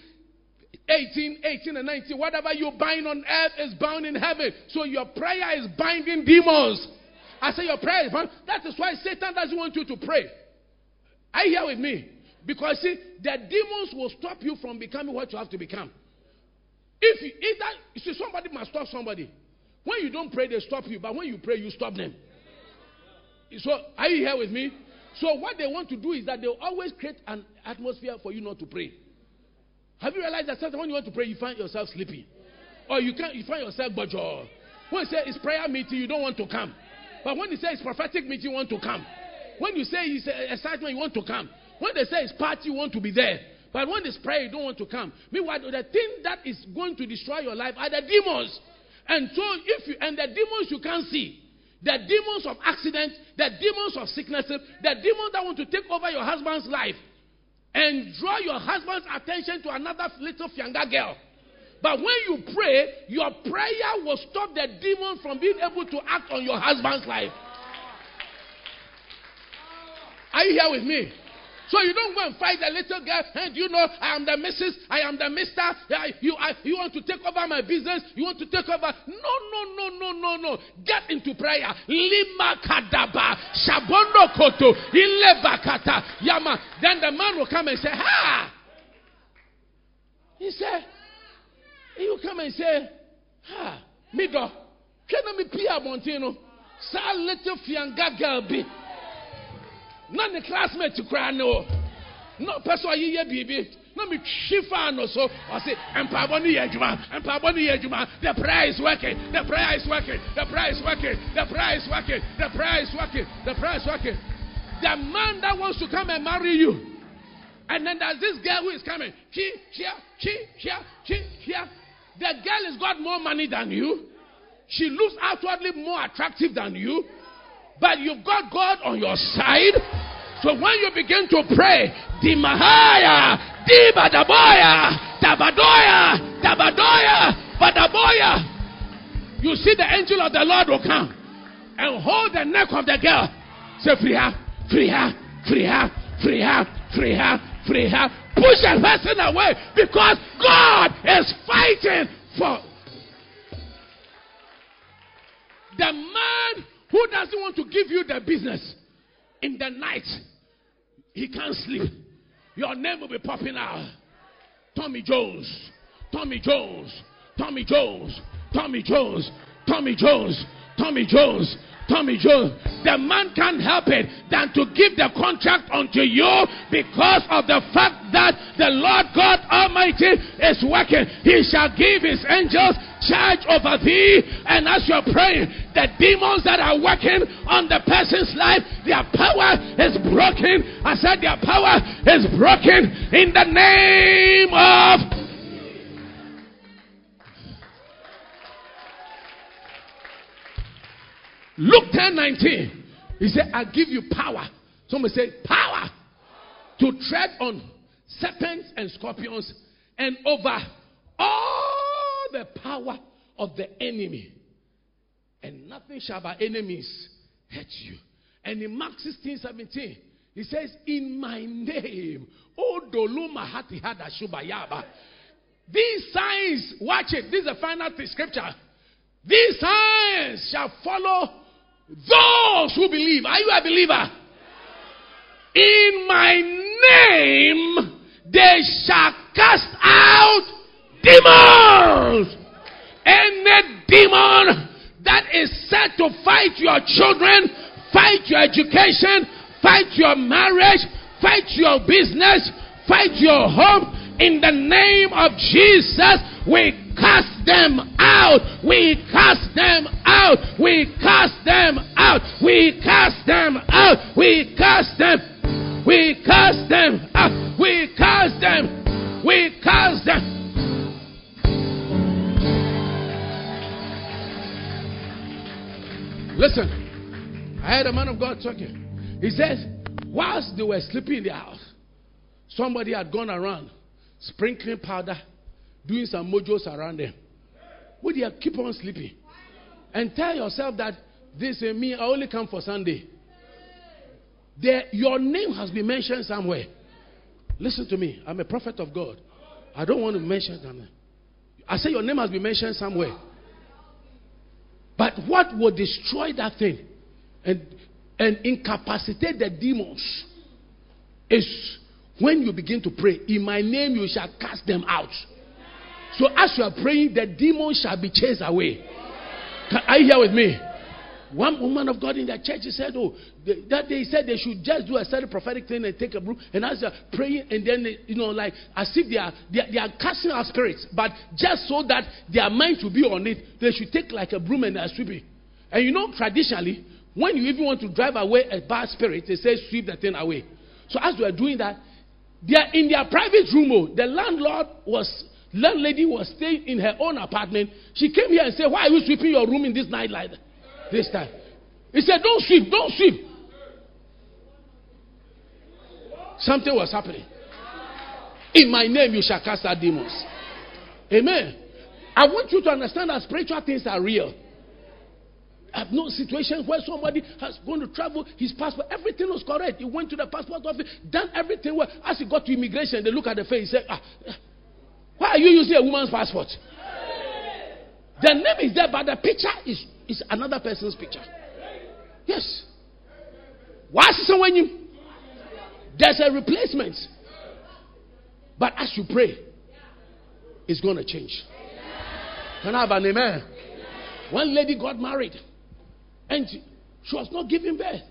18, 18 and 19, whatever you bind on earth is bound in heaven. So your prayer is binding demons. I say your prayer is bound. That is why Satan doesn't want you to pray. Are you here with me? Because see, the demons will stop you from becoming what you have to become. If you, if that, you see, somebody must stop somebody. When you don't pray, they stop you. But when you pray, you stop them. So, are you here with me? So, what they want to do is that they'll always create an atmosphere for you not to pray. Have you realized that sometimes when you want to pray, you find yourself sleeping? Or you can't, you find yourself bojo. When you say it's prayer meeting, you don't want to come. But when you say it's prophetic meeting, you want to come. When you say it's excitement, you want to come. When they say it's party, you want to be there. But when it's prayer, you don't want to come. Meanwhile, the thing that is going to destroy your life are the demons. And so, if you and the demons you can't see, the demons of accidents, the demons of sicknesses, the demons that want to take over your husband's life and draw your husband's attention to another little younger girl. But when you pray, your prayer will stop the demon from being able to act on your husband's life. Are you here with me? So you don't go and fight the little girl, and you know, I am the missus, I am the mister. Yeah, you, I, you want to take over my business, you want to take over. No, no, no, no, no, no. Get into prayer. Lima kadaba, shabondo koto, ilebakata, yama. Then the man will come and say, Ha! He said, He will come and say, Ha, mido, can I be Pia Montino? Sa little fianga girl be. Na ne classmate kura ne o. Na ɔpɛ sɛ ɔyeyɛ biribi. Na metwi fa no so. Ɔse mpaabɔ no yɛ adwuma. Mpaabɔ no yɛ adwuma. The prayer is working. The prayer is working. The prayer is working. The prayer is working. The prayer is working. The prayer is working. The man that wants to come and marry you and then there's this girl who is coming. She here she here she here the girl has got more money than you. She looks outwardly more attractive than you but you've got God on your side. So when you begin to pray, Dimahaya, Dibadaboya, Dabadoya, Dabadoya, Badaboya, you see the angel of the Lord will come and hold the neck of the girl. Say, free her, free her, free her, free her, free her, free her. Push the person away because God is fighting for the man who doesn't want to give you the business in the night, he can't sleep. Your name will be popping out. Tommy Jones, Tommy Jones, Tommy Jones, Tommy Jones, Tommy Jones, Tommy Jones, Tommy Joe, The man can't help it than to give the contract unto you because of the fact that the Lord God Almighty is working. He shall give his angels charge over thee. And as you're praying, the demons that are working on the person's life, their power is broken. I said their power is broken in the name of Luke 10 19. He said, I give you power. Somebody say, power to tread on serpents and scorpions and over all the power of the enemy. And nothing shall by enemies hurt you. And in Mark 16 17, he says, In my name, O Doluma Hati Hada Shubayaba. These signs, watch it, this is the final scripture. These signs shall follow those who believe. Are you a believer? In my name, they shall cast out demons. Any demon that is set to fight your children, fight your education, fight your marriage, fight your business, fight your home, in the name of Jesus, we cast them out. We cast them out. We cast them out. We cast them out. We cast them. We cast them out. We cast them. We cast them. Listen, I heard a man of God talking. He says, whilst they were sleeping in their house, somebody had gone around sprinkling powder, doing some mojos around them. Would you keep on sleeping? And tell yourself that this is me, I only come for Sunday. There, your name has been mentioned somewhere. Listen to me. I'm a prophet of God. I don't want to mention them. I say your name has been mentioned somewhere. But what will destroy that thing and, and incapacitate the demons is when you begin to pray, in my name you shall cast them out. So as you are praying, the demons shall be chased away. Can, are you here with me? One woman of God in the church said, Oh, they, that they said they should just do a certain prophetic thing and take a broom. And as they're praying, and then, they, you know, like as if they are, they are, they are casting out spirits, but just so that their mind will be on it, they should take like a broom and they are sweeping. And you know, traditionally, when you even want to drive away a bad spirit, they say sweep the thing away. So as we are doing that, they are in their private room. Oh, the landlord was landlady was staying in her own apartment. She came here and said, Why are you sweeping your room in this night like this time? He said, Don't sweep, don't sweep. Something was happening. In my name you shall cast out demons. Amen. I want you to understand that spiritual things are real. I've known situations where somebody has gone to travel, his passport, everything was correct. He went to the passport office, done everything well. As he got to immigration, they look at the face, and say, ah, why are you using a woman's passport? The name is there, but the picture is, is another person's picture. Yes. Why is someone you? There's a replacement. But as you pray, it's going to change. Can I have an amen? One lady got married and she was not giving birth.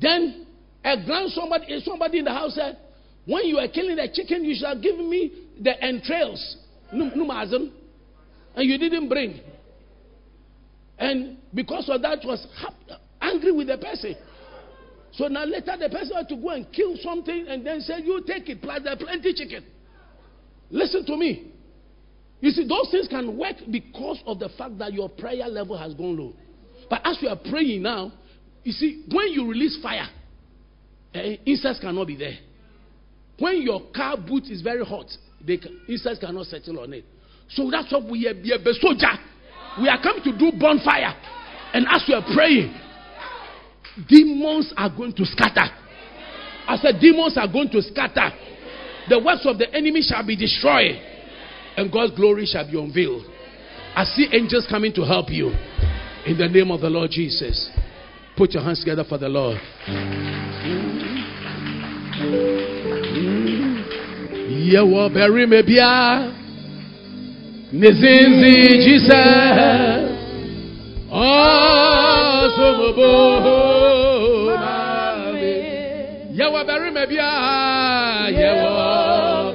Then a grand somebody, somebody in the house said, When you are killing the chicken, you should have given me the entrails. And you didn't bring. And because of that, was angry with the person. So now later the person had to go and kill something and then say, You take it, plus there's plenty chicken. Listen to me. You see, those things can work because of the fact that your prayer level has gone low. But as you are praying now, you see, when you release fire, eh, insects cannot be there. When your car boot is very hot, the insects cannot settle on it. So that's what we are, we are soldier. We are coming to do bonfire. And as we are praying, demons are going to scatter. I said, demons are going to scatter. The works of the enemy shall be destroyed, and God's glory shall be unveiled. I see angels coming to help you. In the name of the Lord Jesus. Put your hands together for the Lord. Yewo beri mebia Nizinzi Jesus Oh somobo Yewo beri mebia Yewo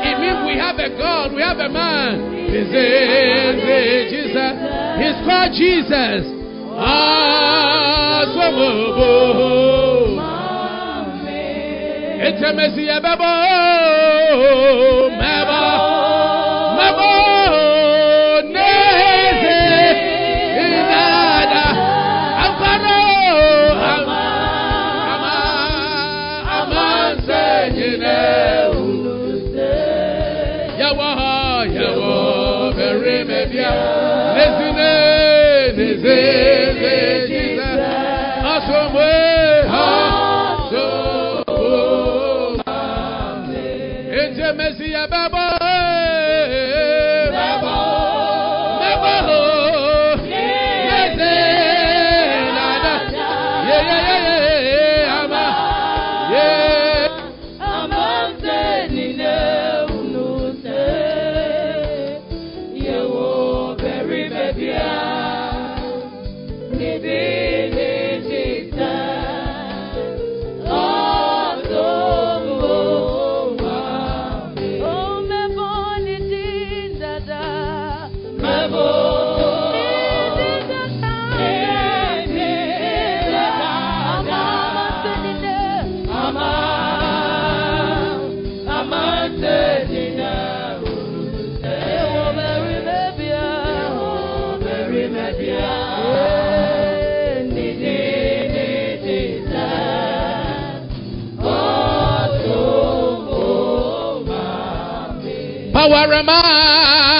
It means we have a God, we have a man. Nizinzi Jesus. He's called Jesus. Ah Etemesi ebebo mebo Power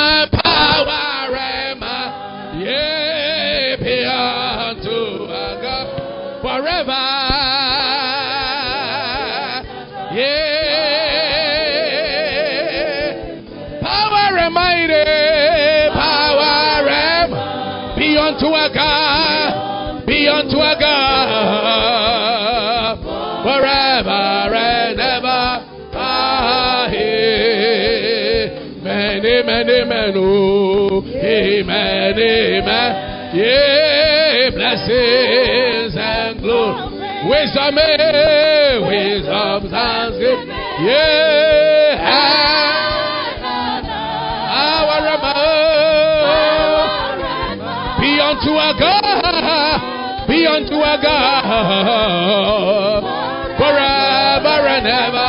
amen, amen. Yeah, blessings and glory. Wisdom, eh, wisdom, thanksgiving. Yeah, our above. Be unto our God, be unto our God, forever and ever.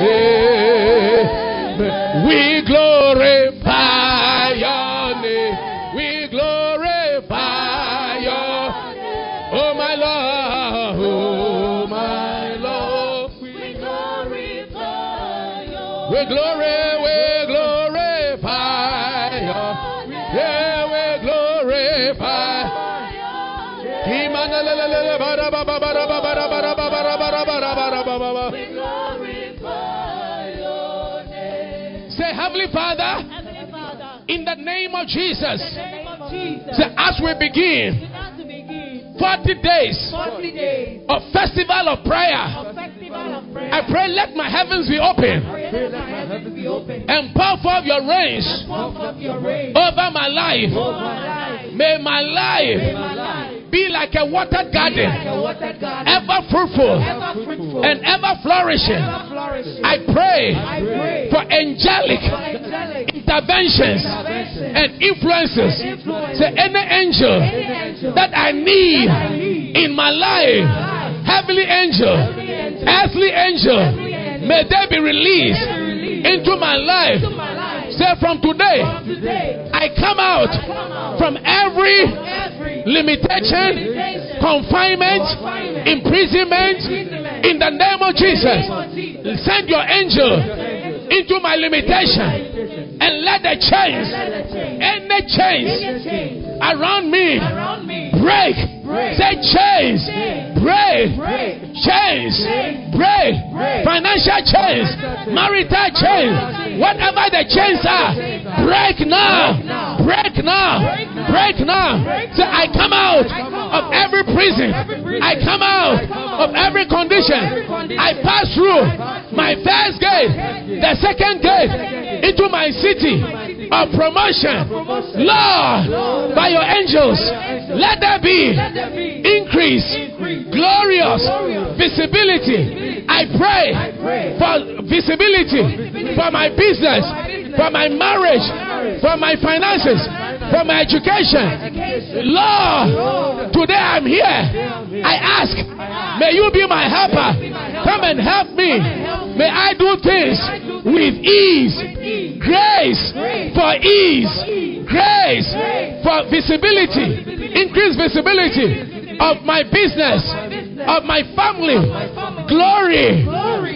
Amen. Name of Jesus, in the name of Jesus, say, as we begin as we begin. 40 days 40 days. of festival of prayer, of festival of prayer, I pray let my heavens be open. Pray that my heavens be open. and pour forth your rains Pour forth your rain over my life. over my life. May my life be like a watered garden, a watered garden, ever fruitful and ever flourishing. I pray for angelic interventions and influences. influence. Say, any angel Any angel that I need I need in my life, heavenly angel, Heavenly angel, earthly angel, angel, may they be released be released into my life. into my life. Say, from today, From today, I come out come out from every every limitation, limitation, confinement, confinement, imprisonment, imprisonment, in the name of Jesus. name of Jesus. Send your angel into my limitation and let the chains, any chains around me break. Say chains, break, chains, Break. financial chains, marital chains, whatever the chains are, break now, break now, break now. Say, I come out of every prison, I come out of every condition, I pass through my first gate, the second gate, into my city of promotion. Lord, by your angels, let there be increase, glorious visibility. I pray for visibility for my business, for my marriage, for my finances, for my education. Lord, today I'm here. I ask, may you be my helper. Come and help me. May I do things with ease, grace for ease, grace for visibility, increase visibility of my business, of my family. Glory,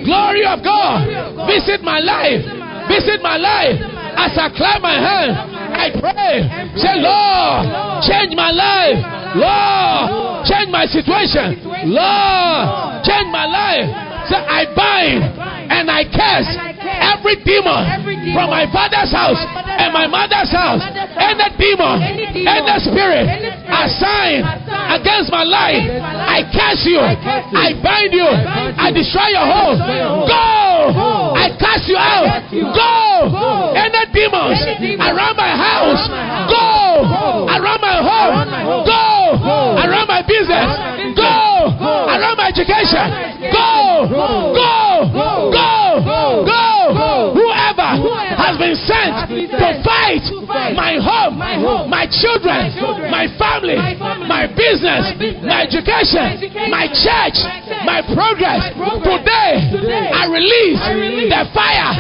glory of God. Visit my life, visit my life. As I clap my hand, I pray. Say, Lord, change my life. Lord, change my situation. Lord, change my life. Say, I bind and I curse every demon from my father's house and my mother's house. And Any demon, any spirit assigned against my life, I curse you. I bind you. I destroy your home. Go! Cast you out. Go! Any demons around my house, go! Around my home, go! Around my business, go! Around my education, go! Go! Go! Go! Whoever has been sent to fight my home, my children, my family, my business, my education, my church, my progress. Today, I release the fire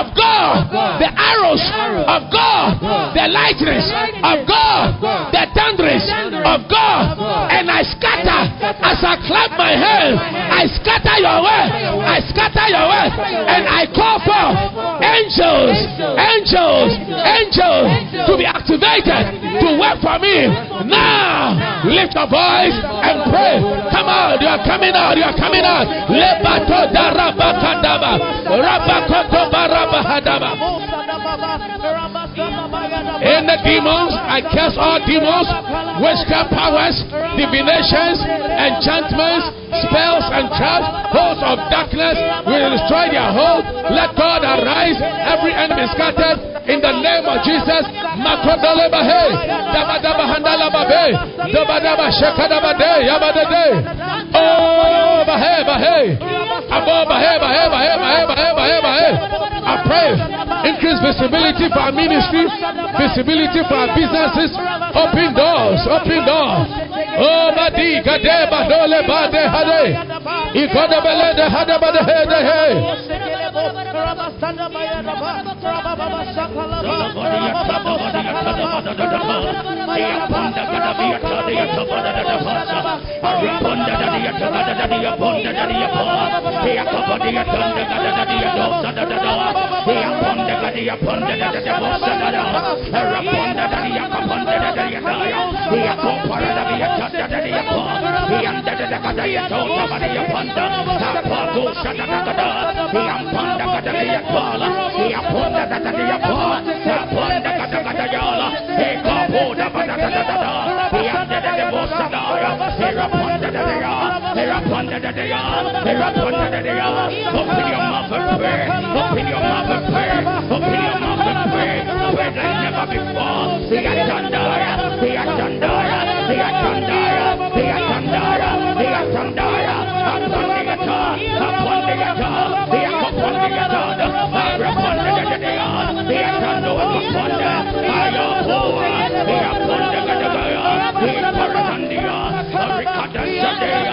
of God, the arrows of God, the lightnings of God, the thunderings of God, and I scatter as I clap my hands. I scatter your way. I scatter your way, and I call for angels, angels, angels to be activated to work for me. Now, lift your voice and pray. Come out, you are coming out, you are coming out. Lebato darabakadaba, rabakoto barabahadaba. In the demons, I curse all demons, witchcraft powers, divinations, enchantments, spells and traps, hosts of darkness. We will destroy their hold. Let God arise. Every enemy scattered in the name of Jesus. De, yabada. Oh, bahe. I pray increase visibility for our ministry, visibility for our businesses. Open doors, open doors. Oh, badi gade badole bade hade. Ikode bele de hade bade hede he. He e e e e open your mouth and pray open your mouth and pray open your mouth upon the ayo poa ya upon the guitar ya parasandia ricada sadea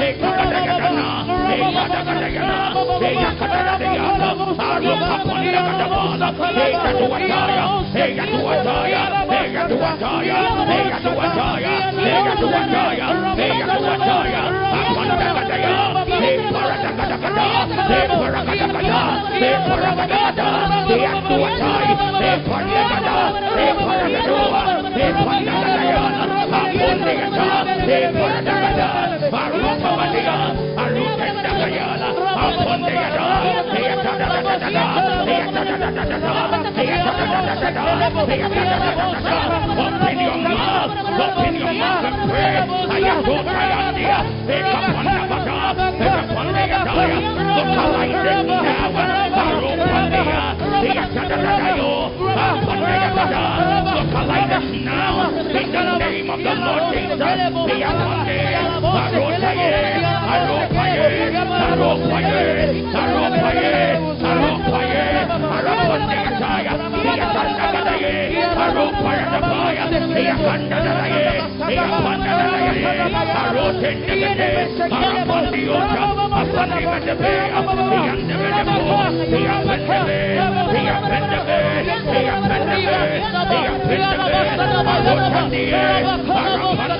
Gadaya, Open your mouth, and pray. Ayatotayandia, E Kapandabada, E Kapandayadaya, Lokalaiden now, Now, in the name of the Lord Jesus, E Aropaye, Arapandayataya, E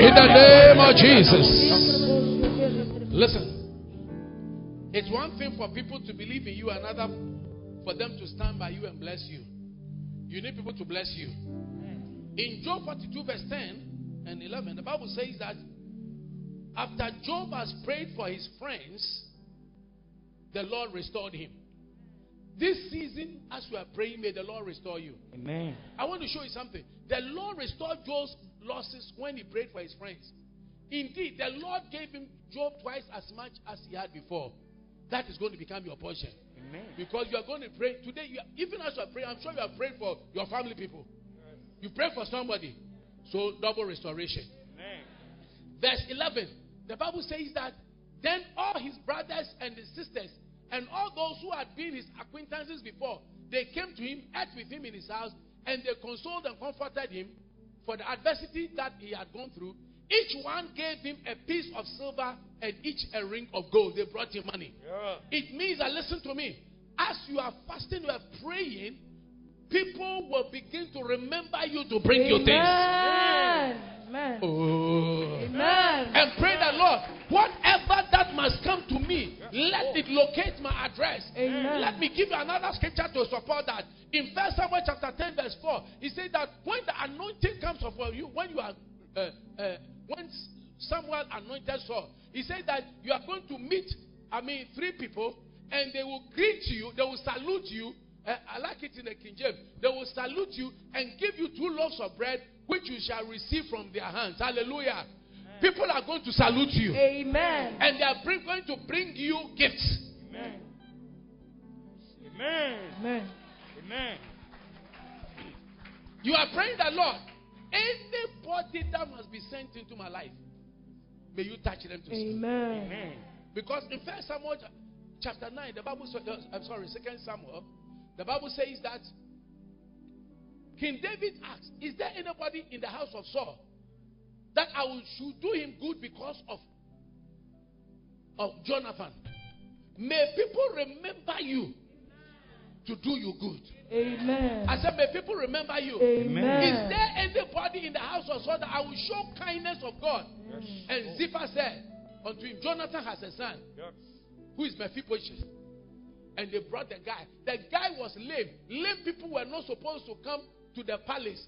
In the name of Jesus. Listen. It's one thing for people to believe in you, another for them to stand by you and bless you. You need people to bless you. In Job 42, verse 10 and 11, the Bible says that after Job has prayed for his friends, the Lord restored him. This season, as you are praying, may the Lord restore you. Amen. I want to show you something. The Lord restored Job's losses when he prayed for his friends. Indeed, the Lord gave him Job twice as much as he had before. That is going to become your portion. Amen. Because you are going to pray today. You are, even as you are praying, I'm sure you are praying for your family people. You pray for somebody, so double restoration. Amen. Verse 11, the Bible says that then all his brothers and his sisters and all those who had been his acquaintances before, they came to him, ate with him in his house, and they consoled and comforted him for the adversity that he had gone through. Each one gave him a piece of silver and each a ring of gold. They brought him money. Yeah. It means that, listen to me, as you are fasting, you are praying, people will begin to remember you to bring you things. Amen. Amen. Oh. Amen. And pray that, Lord, whatever that must come to me, let it locate my address. Amen. Let me give you another scripture to support that. In First Samuel chapter 10, verse 4, he said that when the anointing comes upon you, when you are uh, uh, when Samuel anointed Saul, he said that you are going to meet, I mean, three people, and they will greet you, they will salute you. Uh, I like it in the King James. They will salute you and give you two loaves of bread, which you shall receive from their hands. Hallelujah. People are going to salute you, Amen. and they are bring, going to bring you gifts. Amen. Amen. Amen. Amen. You are praying that Lord, anybody that must be sent into my life, may you touch them to see. Amen. Amen. Because in First Samuel chapter 9, the Bible says, uh, I'm sorry, Second Samuel, the Bible says that King David asked, Is there anybody in the house of Saul that I will, should do him good because of, of Jonathan? May people remember you to do you good. Amen. I said, May people remember you. Amen. Is there anybody in the house of Saul that I will show kindness of God? Yes. And Ziba said unto him, Jonathan has a son Yes. who is Mephibosheth. And they brought the guy. The guy was lame. Lame people were not supposed to come to the palace.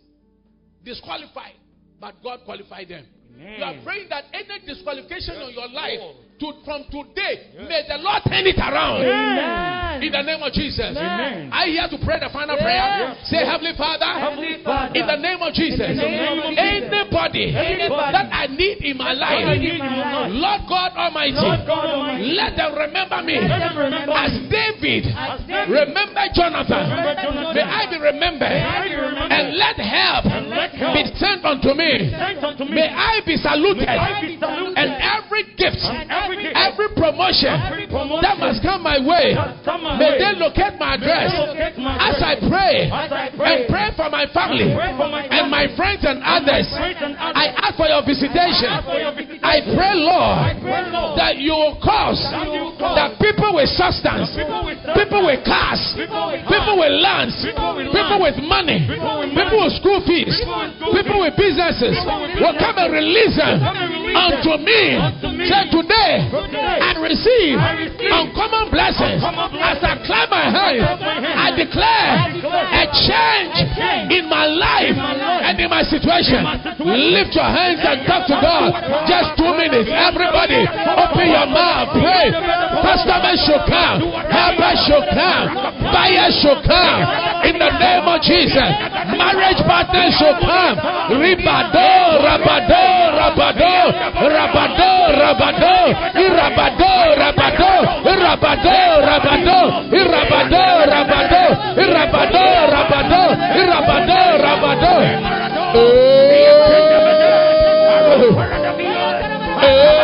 Disqualified. But God qualified them. Amen. You are praying that any disqualification Yes, on your life, to, from today, Yes. may the Lord turn it around. Amen. In the name of Jesus. Amen. I here to pray the final Yes. prayer. Yes. Say, Heavenly Father, Heavenly Father, in the name of Jesus, name of Jesus. anybody Anybody that I need in my life, I need in my life. Lord God Almighty, Lord God Almighty, let them remember me them remember as me. David. As David. Remember Jonathan. Remember Jonathan. May I be remembered. May I be remembered. And let help And let help be sent unto me. Sent unto me. May be saluted, and every gift, promotion that must come my way, may they locate my address. As I pray and pray. for my family and my friends and others. I ask for your visitation. I pray, Lord, that you will cause that people with substance, people with cars, people with lands, people with money, people with school fees, people with businesses will come and release them unto me. Say today, and receive uncommon blessings. As I clap my hands. I declare a change in my life and in my situation. in my situation. Lift your hands and talk to God. Just two minutes. Everybody, open your mouth. Pray. Customers should come. Helpers should come. Buyers should come. In the name of Jesus. Marriage partners should come. Ribado, rabado, rabado, rabado, rabado, irabado, rabado, irabado, rabado, irabado, rabado, irabado, rabado, irabado, rabado. Eh. Eh.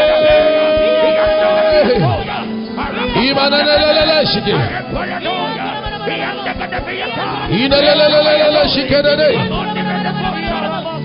Imanalala shike. Inalala shikerere.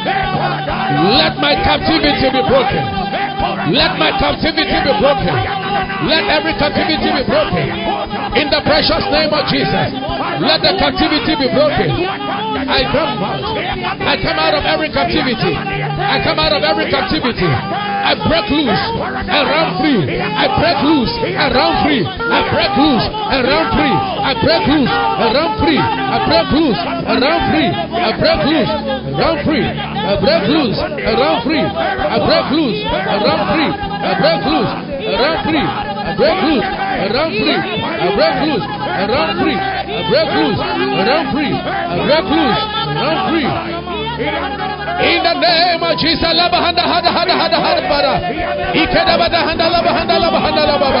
Let my captivity be broken. Let my captivity be broken. Let every captivity be broken. In the precious name of Jesus. Let the captivity be broken. I come out. I come out of every captivity. I come out of every captivity. I break loose and run free. I break loose and run free. I break loose and run free. I break loose and run free. I break loose and run free. I break loose and run free. I break loose and run free. I break loose and run free. I break loose and run free. I break loose and run free. I break loose and run free. I break loose and run free. I break loose and run free. In the name of Jesus, laba handa handa handa handa handa bara. Ikeda bada handa laba handa laba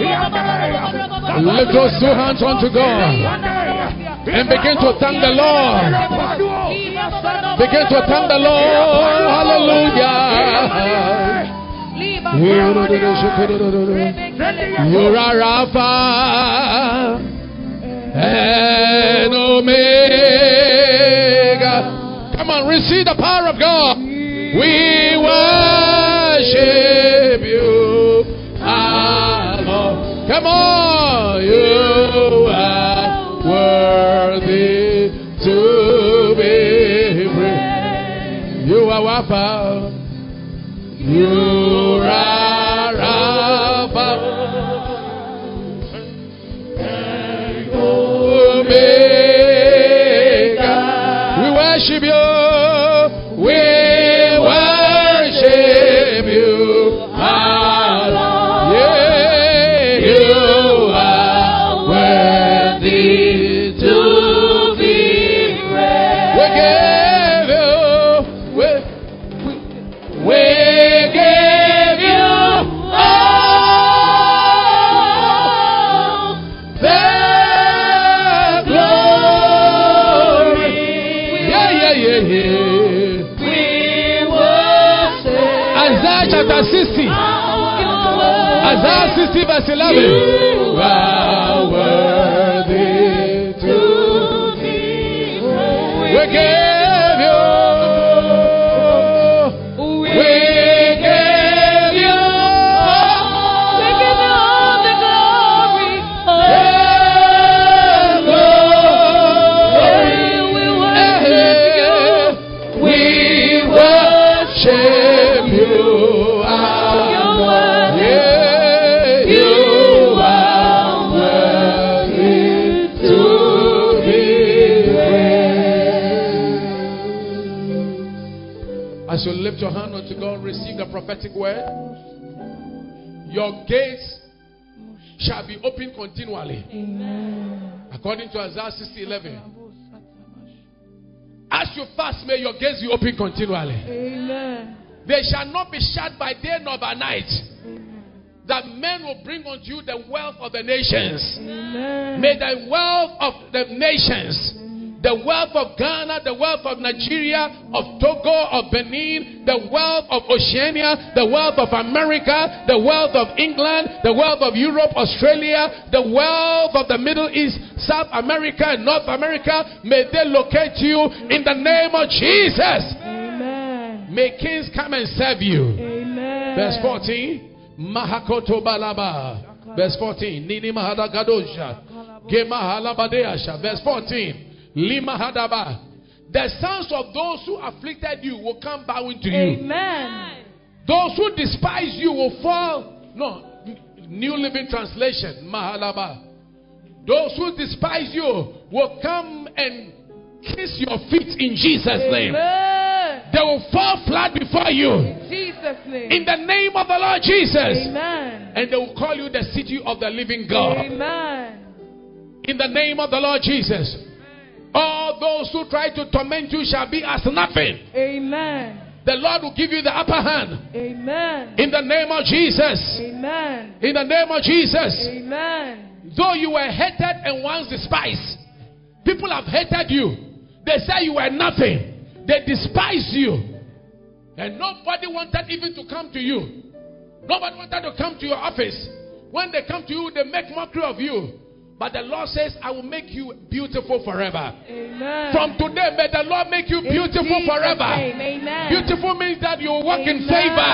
Lift those two hands unto God and begin to thank the Lord. Begin to thank the Lord. Hallelujah. You're our Alpha and Omega. Come on, receive the power of God. We worship You. You 60 prophetic word. Your gates shall be open continually. According to Isaiah 60 11. As you fast, may your gates be open continually. They shall not be shut by day nor by night. That men will bring unto you the wealth of the nations. May the wealth of the nations, the wealth of Ghana, the wealth of Nigeria, of Togo, of Benin, the wealth of Oceania, the wealth of America, the wealth of England, the wealth of Europe, Australia, the wealth of the Middle East, South America, and North America, may they locate you in the name of Jesus. Amen. May kings come and serve you. Amen. Verse 14. Mahakoto balaba. Verse 14. Nini mahada gadosha. Gemahalabadesha. Verse 14. Lima hadaba. The sons of those who afflicted you will come bowing to you. Amen. Those who despise you will fall. No. New Living Translation. Mahalaba. Those who despise you will come and kiss your feet in Jesus' name. They will fall flat before you. Jesus' name. In the name of the Lord Jesus. Amen. And they will call you the city of the living God. Amen. In the name of the Lord Jesus. All those who try to torment you shall be as nothing. Amen. The Lord will give you the upper hand. Amen. In the name of Jesus. Amen. In the name of Jesus. Amen. Though you were hated and once despised, people have hated you. They say you were nothing. They despise you. And nobody wanted even to come to you. Nobody wanted to come to your office. When they come to you, they make mockery of you. But the Lord says, I will make you beautiful forever. Amen. From today, may the Lord make you beautiful Jesus' forever. Amen. Beautiful means that you will walk in favor.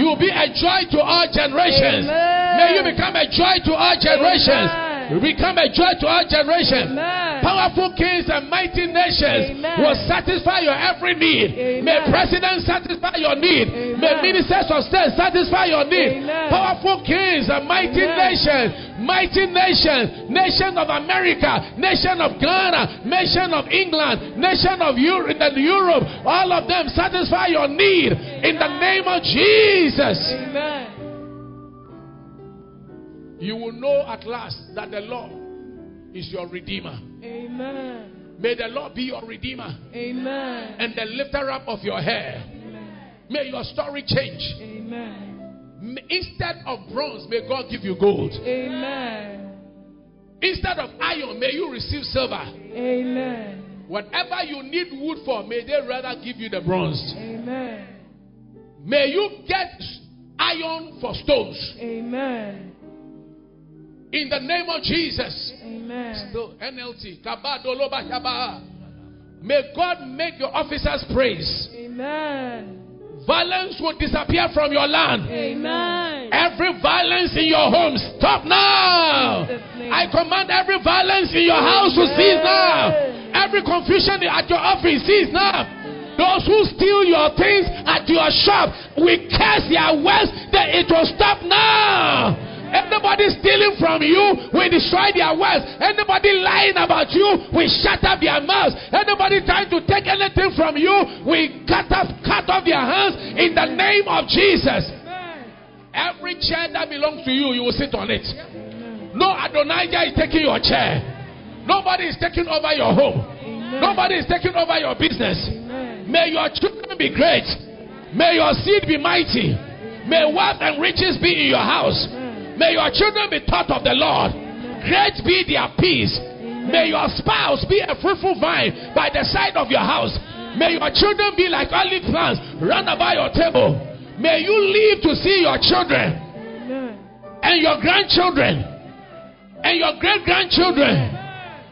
You will be a joy to all generations. Amen. May you become a joy to all generations. Amen. You become a joy to all generations. Amen. Powerful kings and mighty nations Amen. will satisfy your every need. Amen. May presidents satisfy your need. Amen. May ministers of state satisfy your need. Amen. Powerful kings and mighty Amen. nations, mighty nations, nation of America, nation of Ghana, nation of England, nation of Europe, Europe, all of them satisfy your need in the name of Jesus. Amen. You will know at last that the Lord is your redeemer. Amen. May the Lord be your redeemer Amen. and the lifter up of your hair. May your story change. Amen. Instead of bronze, may God give you gold. Amen. Instead of iron, may you receive silver. Amen. Whatever you need wood for, may they rather give you the bronze. Amen. May you get iron for stones. Amen. In the name of Jesus. Amen. NLT. May God make your officers praise. Amen. Violence will disappear from your land. Amen. Every violence in your home, stop now. I command every violence in your house to cease now. Every confusion at your office, cease now. Those who steal your things at your shop, we curse their wealth that it will stop now. Anybody stealing from you, we destroy their words. Anybody lying about you, we shut up their mouths. Anybody trying to take anything from you, we cut off, cut off their hands in the name of Jesus. Every chair that belongs to you, you will sit on it. No Adonijah is taking your chair. Nobody is taking over your home. Amen. Nobody is taking over your business. Amen. May your children be great. May your seed be mighty. May wealth and riches be in your house. May your children be taught of the Lord. Great be their peace. May your spouse be a fruitful vine by the side of your house. May your children be like olive plants run about your table. May you live to see your children and your grandchildren and your great grandchildren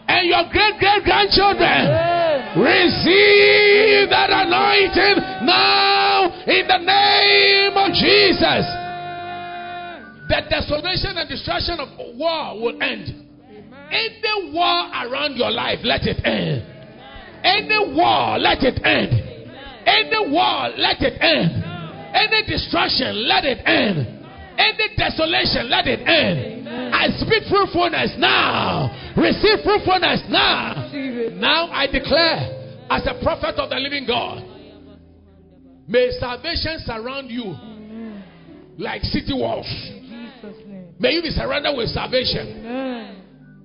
and your great great grandchildren receive that anointing now in the name of Jesus. The desolation and destruction of war will end. Any war around your life, let it end. Any war, let it end. Any war, let it end. Any destruction, let it end. Any desolation, let it end. I speak fruitfulness now. Receive fruitfulness now. Now I declare, as a prophet of the living God, may salvation surround you like city walls. In Jesus' name. May you be surrounded with salvation. Amen.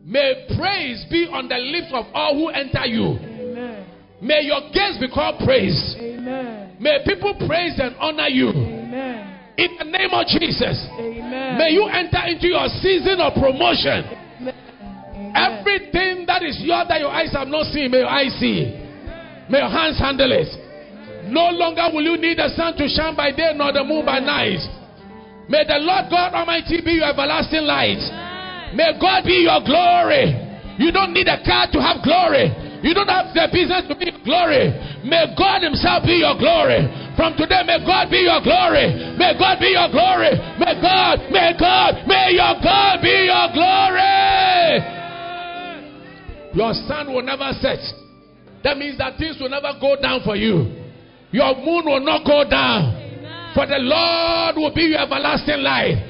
May praise be on the lips of all who enter you. Amen. May your gates be called praise. Amen. May people praise and honor you. Amen. In the name of Jesus. Amen. May you enter into your season of promotion. Everything that is yours that your eyes have not seen, may your eyes see. May your hands handle it. No longer will you need the sun to shine by day nor the moon by night. May the Lord God Almighty be your everlasting light. May God be your glory. You don't need a car to have glory. You don't have the business to be glory. May God Himself be your glory. From today, may God be your glory. May God be your glory. May God, may God, may your God be your glory. Your sun will never set. That means that things will never go down for you. Your moon will not go down. For the Lord will be your everlasting light.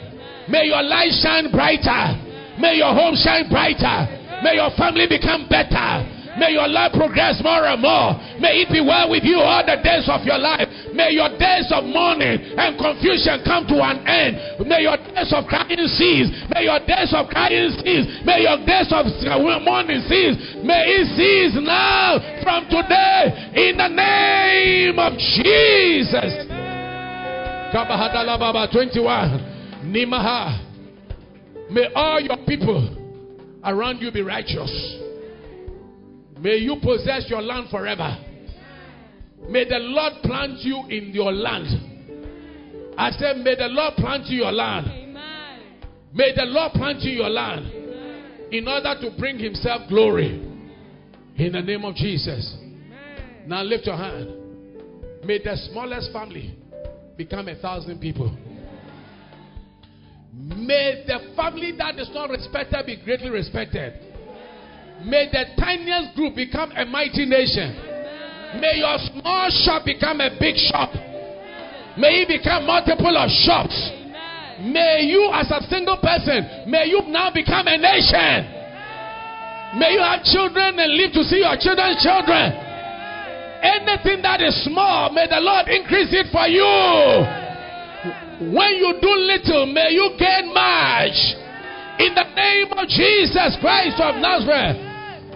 May your light shine brighter. May your home shine brighter. May your family become better. May your life progress more and more. May it be well with you all the days of your life. May your days of mourning and confusion come to an end. May your days of crying cease. May your days of crying cease. May your days of uh, mourning cease. May it cease now from today in the name of Jesus. Kabahadala Baba 21. Nimaha. May all your people around you be righteous. May you possess your land forever. May the Lord plant you in your land. I said, May the Lord plant you your land. May the Lord plant you your land in order to bring Himself glory. In the name of Jesus. Now lift your hand. May the smallest family become a thousand people. May the family that is not respected be greatly respected. May the tiniest group become a mighty nation. May your small shop become a big shop. May it become multiple of shops. May you, as a single person, may you now become a nation. May you have children and live to see your children's children. Anything that is small, may the Lord increase it for you. When you do little, may you gain much. In the name of Jesus Christ of Nazareth,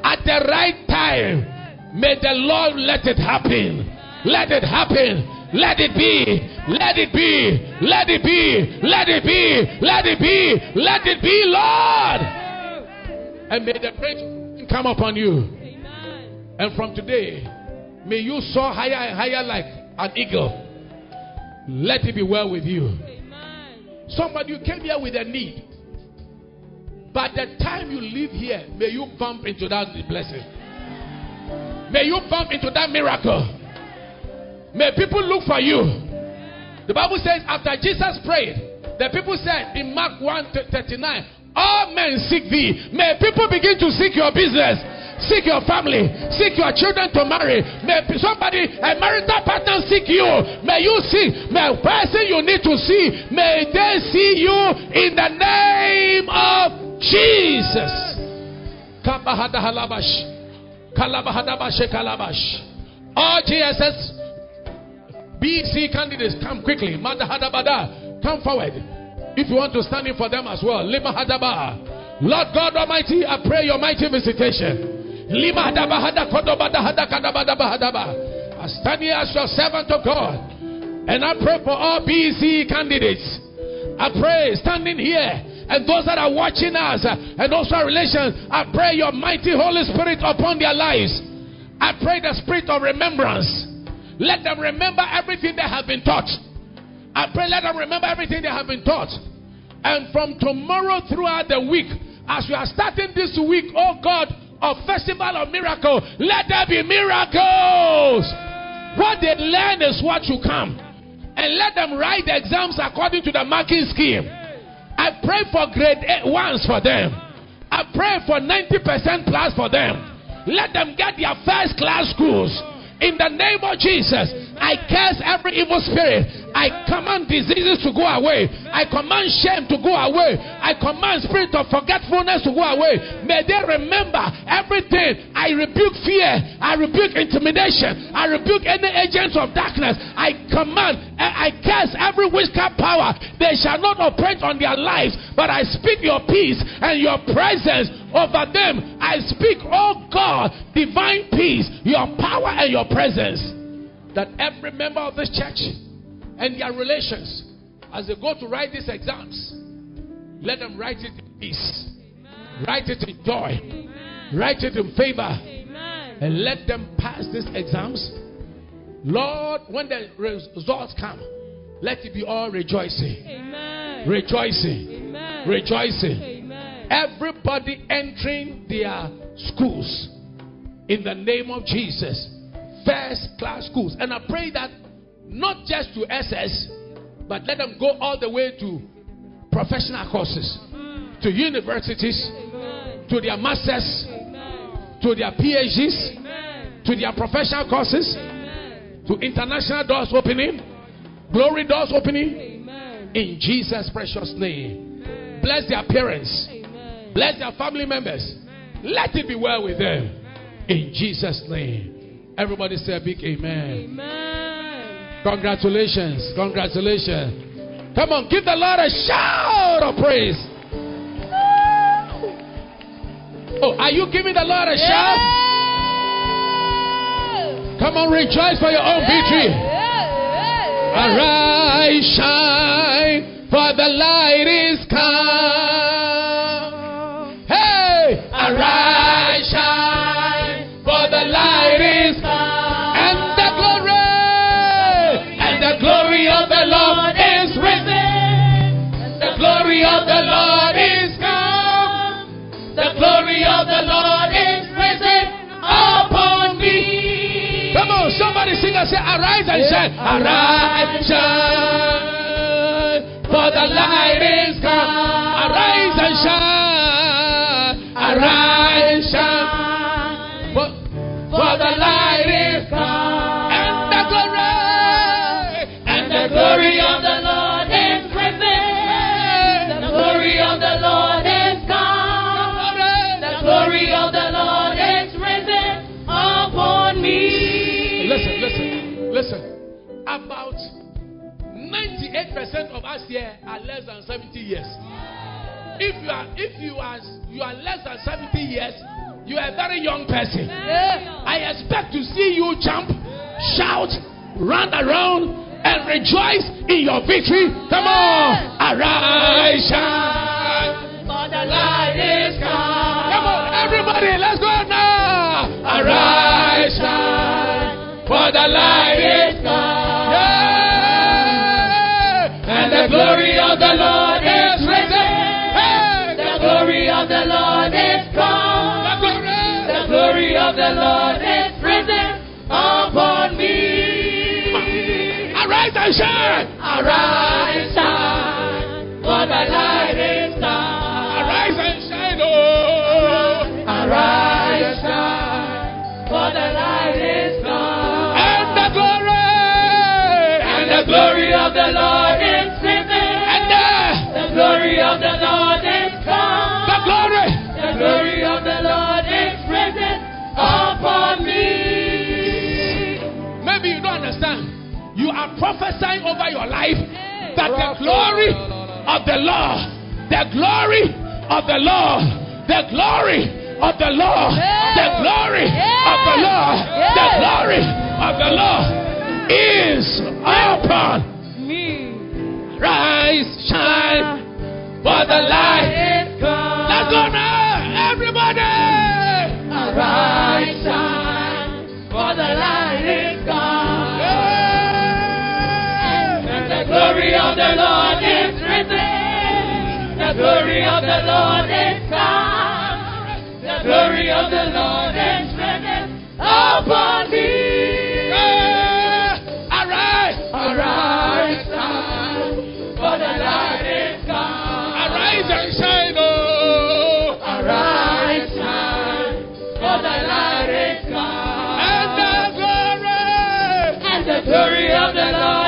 at the right time. May the Lord let it happen. Let it happen. Let it be. Let it be. Let it be. Let it be. Let it be. Let it be, Lord. And may the grace come upon you. And from today, may you soar higher and higher like an eagle. Let it be well with you. Somebody, you came here with a need. By the time you leave here, may you bump into that blessing. May you bump into that miracle. May people look for you. The Bible says, after Jesus prayed, the people said in Mark 1 39, All men seek thee. May people begin to seek your business, seek your family, seek your children to marry. May somebody, a marital partner, seek you. May you see, may a person you need to see, may they see you in the name of Jesus. All GSS BC candidates, come quickly. Come forward. If you want to stand in for them as well. Lord God Almighty, I pray your mighty visitation. Lima Hada Hada. I stand here as your servant of God. And I pray for all BC candidates. I pray standing here and those that are watching us and also our relations, I pray your mighty Holy Spirit upon their lives. I pray the spirit of remembrance. Let them remember everything they have been taught. I pray let them remember everything they have been taught. And from tomorrow throughout the week, as we are starting this week, oh God, of Festival of Miracle, let there be miracles. What they learn is what you come. And let them write the exams according to the marking scheme. I pray for grade eight ones for them. I pray for 90% plus for them. Let them get their first class schools. In the name of Jesus, I curse every evil spirit. I command diseases to go away. I command shame to go away. I command spirit of forgetfulness to go away. May they remember everything. I rebuke fear. I rebuke intimidation. I rebuke any agents of darkness. I command, I curse every witchcraft power. They shall not operate on their lives, but I speak your peace and your presence over them. I speak, oh God, divine peace, your power and your presence. That every member of this church and their relations, as they go to write these exams, let them write it in peace, write it in joy, write it in favor, and let them pass these exams. Lord, when the results come, let it be all rejoicing, rejoicing, rejoicing. Everybody entering their schools in the name of Jesus, first class schools. And I pray that not just to SS, but let them go all the way to professional courses, to universities, to their masters, to their PhDs, to their professional courses, to international doors opening, glory doors opening, in Jesus' precious name. Bless their parents, bless their family members. Let it be well with them, in Jesus' name. Everybody say a big amen. Amen. Congratulations. Congratulations. Come on, give the Lord a shout of praise. Oh, are you giving the Lord a shout? Come on, rejoice for your own victory. Arise, shine, for the light is come. Hey, arise, say, Arise and shine. Arise, shine. For the light is come. Arise and shine. Us here are less than 70 years. If you are if you are you are less than 70 years, You are a very young person. I expect to see you jump, shout, run around, and rejoice in your victory. Come on. Arise, shine. For the light is come. Come on, everybody, let's go now. Arise, shine. For the light is come. The Lord is risen. Hey, The glory of the Lord is come. the glory. Of the Lord is risen upon me. Arise and shine. Arise, shine, for the light is come. Arise and shine. Oh. Arise, shine, for the light is come. And the glory. And the glory of the Lord Prophesying over your life that the glory of the Lord, the glory of the Lord, the glory of the Lord, the glory of the Lord, the glory of the Lord is upon Me. rise, shine, for the light. Let's go now, everybody. Arise, the Lord is risen. The glory of the Lord is come. The glory of the Lord is risen upon me. Yeah. Arise. Arise, shine, for the light is come. Arise and shine, oh. Arise, shine, for the light is come. And the glory. And the glory of the Lord.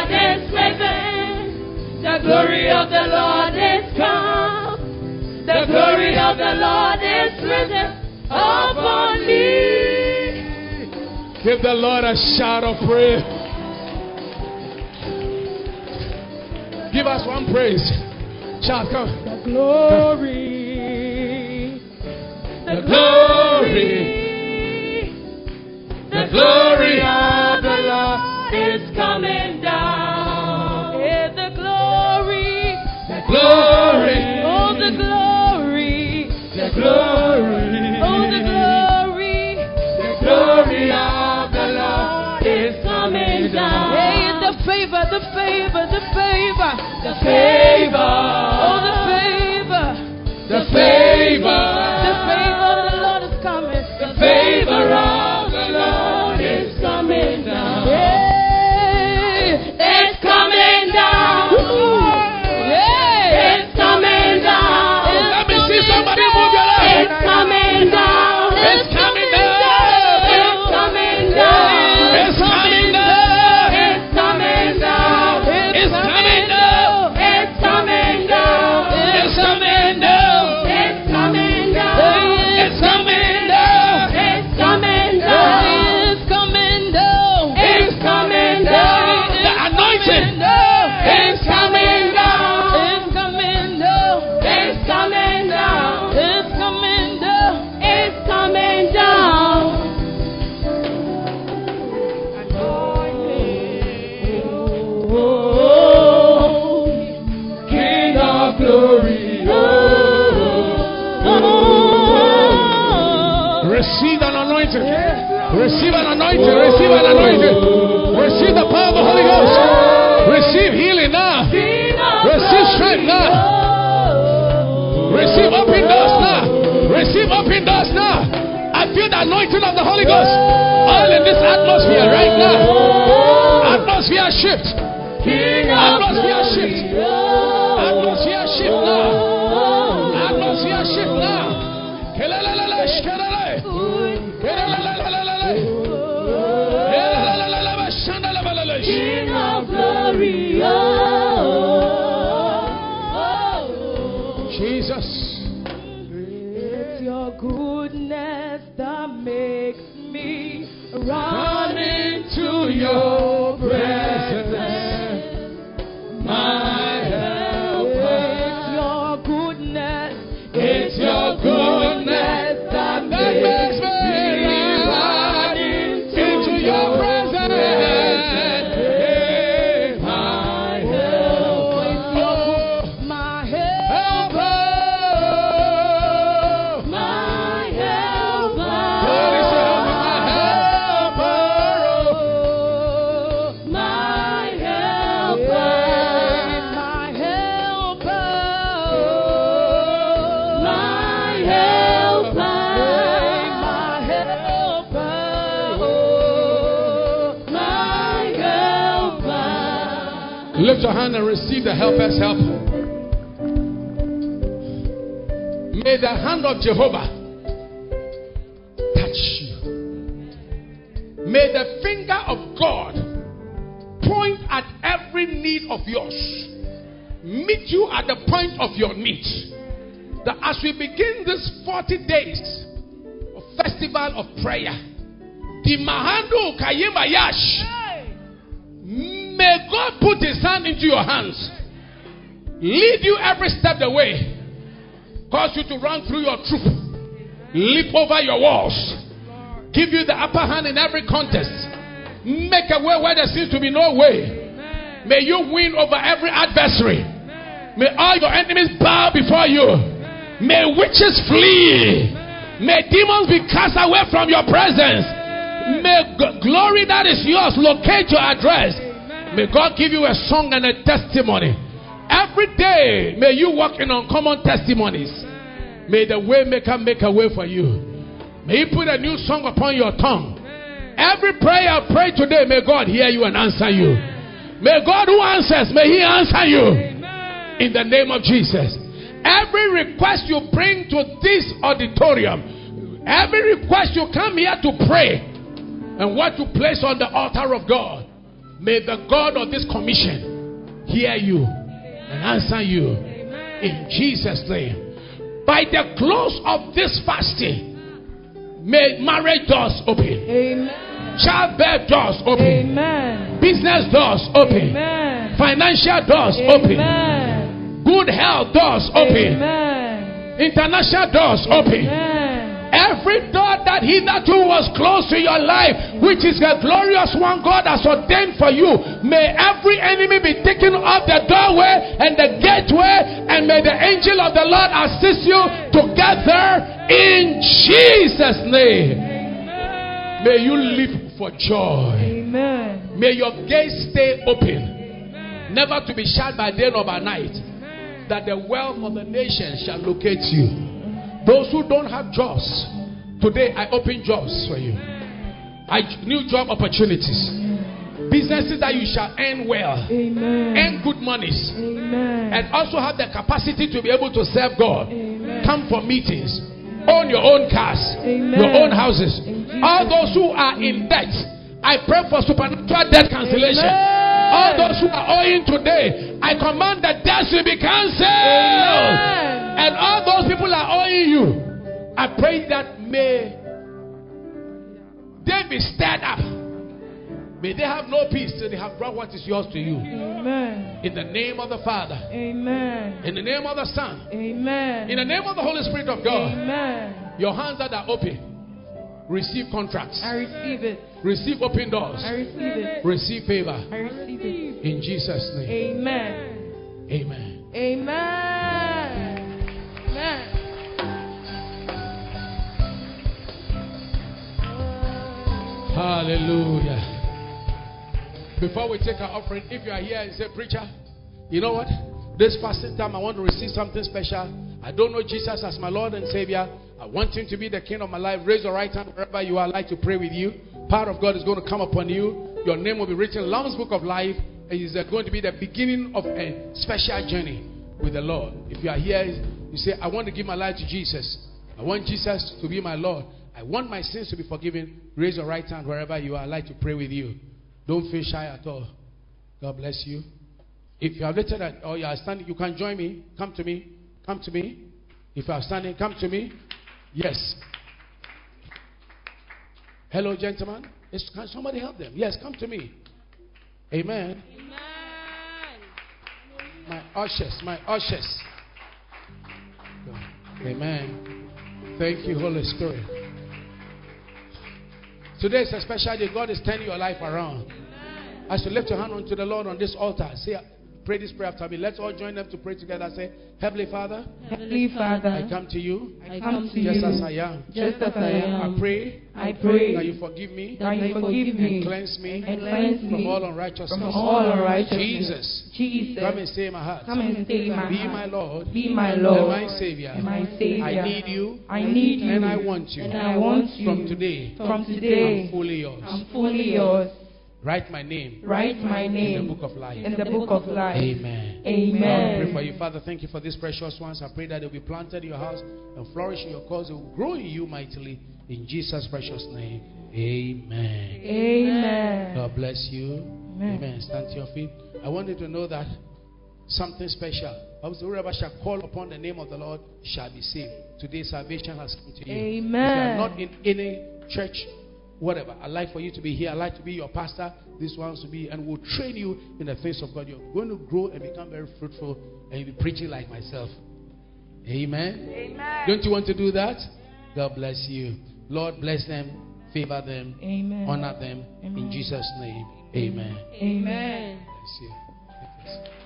The glory of the Lord is come. The glory of the Lord is risen upon me. Give the Lord a shout of praise. Give us one praise. Shout, come. The glory. The glory. The glory of the Lord is coming anointing of the Holy Ghost all in this atmosphere right now. Atmosphere shift. Atmosphere shift. Lift your hand and receive the helper's help. May the hand of Jehovah touch you. May the finger of God point at every need of yours, meet you at the point of your need. That as we begin this 40 days of festival of prayer, the Mahando Kayima Yash, may God put his hand into your hands, lead you every step the way, cause you to run through your troop, leap over your walls, give you the upper hand in every contest, make a way where there seems to be no way. May you win over every adversary. May all your enemies bow before you. May witches flee. May demons be cast away from your presence. May glory that is yours locate your address. May God give you a song and a testimony. Every day, may you walk in uncommon testimonies. May the waymaker make a way for you. May He put a new song upon your tongue. Every prayer I pray today, may God hear you and answer you. May God who answers, may He answer you. In the name of Jesus. Every request you bring to this auditorium, every request you come here to pray, and what you place on the altar of God, may the God of this commission hear you and answer you. In Jesus' name. By the close of this fasting, may marriage doors open, Amen. childbirth doors open, Amen. business doors open, Amen. financial doors open, good health doors open, Amen. international doors open. Amen. Every door that hitherto was closed to your life, which is the glorious one God has ordained for you, may every enemy be taken off the doorway and the gateway, and may the angel of the Lord assist you together in Jesus' name. May you live for joy. Amen. May your gates stay open, never to be shut by day nor by night, that the wealth of the nation shall locate you. Those who don't have jobs, today I open jobs for you. I new job opportunities, businesses that you shall earn well, Amen. earn good monies, Amen. and also have the capacity to be able to serve God. Amen. Come for meetings, own your own cars, your own houses. All those who are in debt, I pray for supernatural debt cancellation. All those who are owing today, I command that debts will be cancelled. And all those people are owing you. I pray that may they be stirred up. May they have no peace till they have brought what is yours to you. Amen. In the name of the Father, Amen. in the name of the Son, Amen. in the name of the Holy Spirit of God. Amen. Your hands that are open, receive contracts, I receive it. receive open doors, I receive it. receive favor. I receive it. In Jesus' name, Amen. amen. Amen. Hallelujah. Before we take our offering, if you are here and say, Preacher, you know what? This fasting time, I want to receive something special. I don't know Jesus as my Lord and Savior. I want Him to be the King of my life. Raise your right hand wherever you are. I'd like to pray with you. Power of God is going to come upon you. Your name will be written in the Lamb's Book of Life. And it's going to be the beginning of a special journey with the Lord. If you are here, you say, I want to give my life to Jesus. I want Jesus to be my Lord. I want my sins to be forgiven. Raise your right hand wherever you are. I'd like to pray with you. Don't feel shy at all. God bless you. If you are lifted or you are standing, you can join me. Come to me. Come to me. If you are standing, come to me. Yes. Hello, gentlemen. Is, can somebody help them? Yes, come to me. Amen. My ushers, my ushers. Amen. Thank you, Holy Spirit. Today is a special day. God is turning your life around. As you lift your hand unto the Lord on this altar, say, pray this prayer after me. Let's all join them to pray together. Say, Heavenly Father, Heavenly Father, I come to you I come to just you as I am. just as I am. I pray I pray that you forgive me that you forgive me, and cleanse me and cleanse from all unrighteousness. from all unrighteousness. Jesus, Jesus, come and stay in my heart. come and stay in my Be heart. my Lord Be my and Lord my Savior. and my Savior. I need you I need you and I want you. and I want you From today, From today, I'm fully yours. I'm fully yours. Write my name Write my name in the book of life. in the book of life. Amen. Amen. I pray for you, Father. Thank you for these precious ones. I pray that they'll be planted in your house and flourish in your cause. They will grow in you mightily. In Jesus' precious name. Amen. Amen. God bless you. Amen. Amen. Stand to your feet. I want you to know that something special. Bible says, Whoever shall call upon the name of the Lord shall be saved. Today, salvation has come to you. If you are Amen. not in any church, whatever, I'd like for you to be here. I'd like to be your pastor. This one's to be, and we'll train you in the face of God. You're going to grow and become very fruitful, and you'll be preaching like myself. Amen. Amen. Don't you want to do that? God bless you. Lord, bless them, favor them, Amen. honor them. In Jesus' name, amen. Amen. Bless you.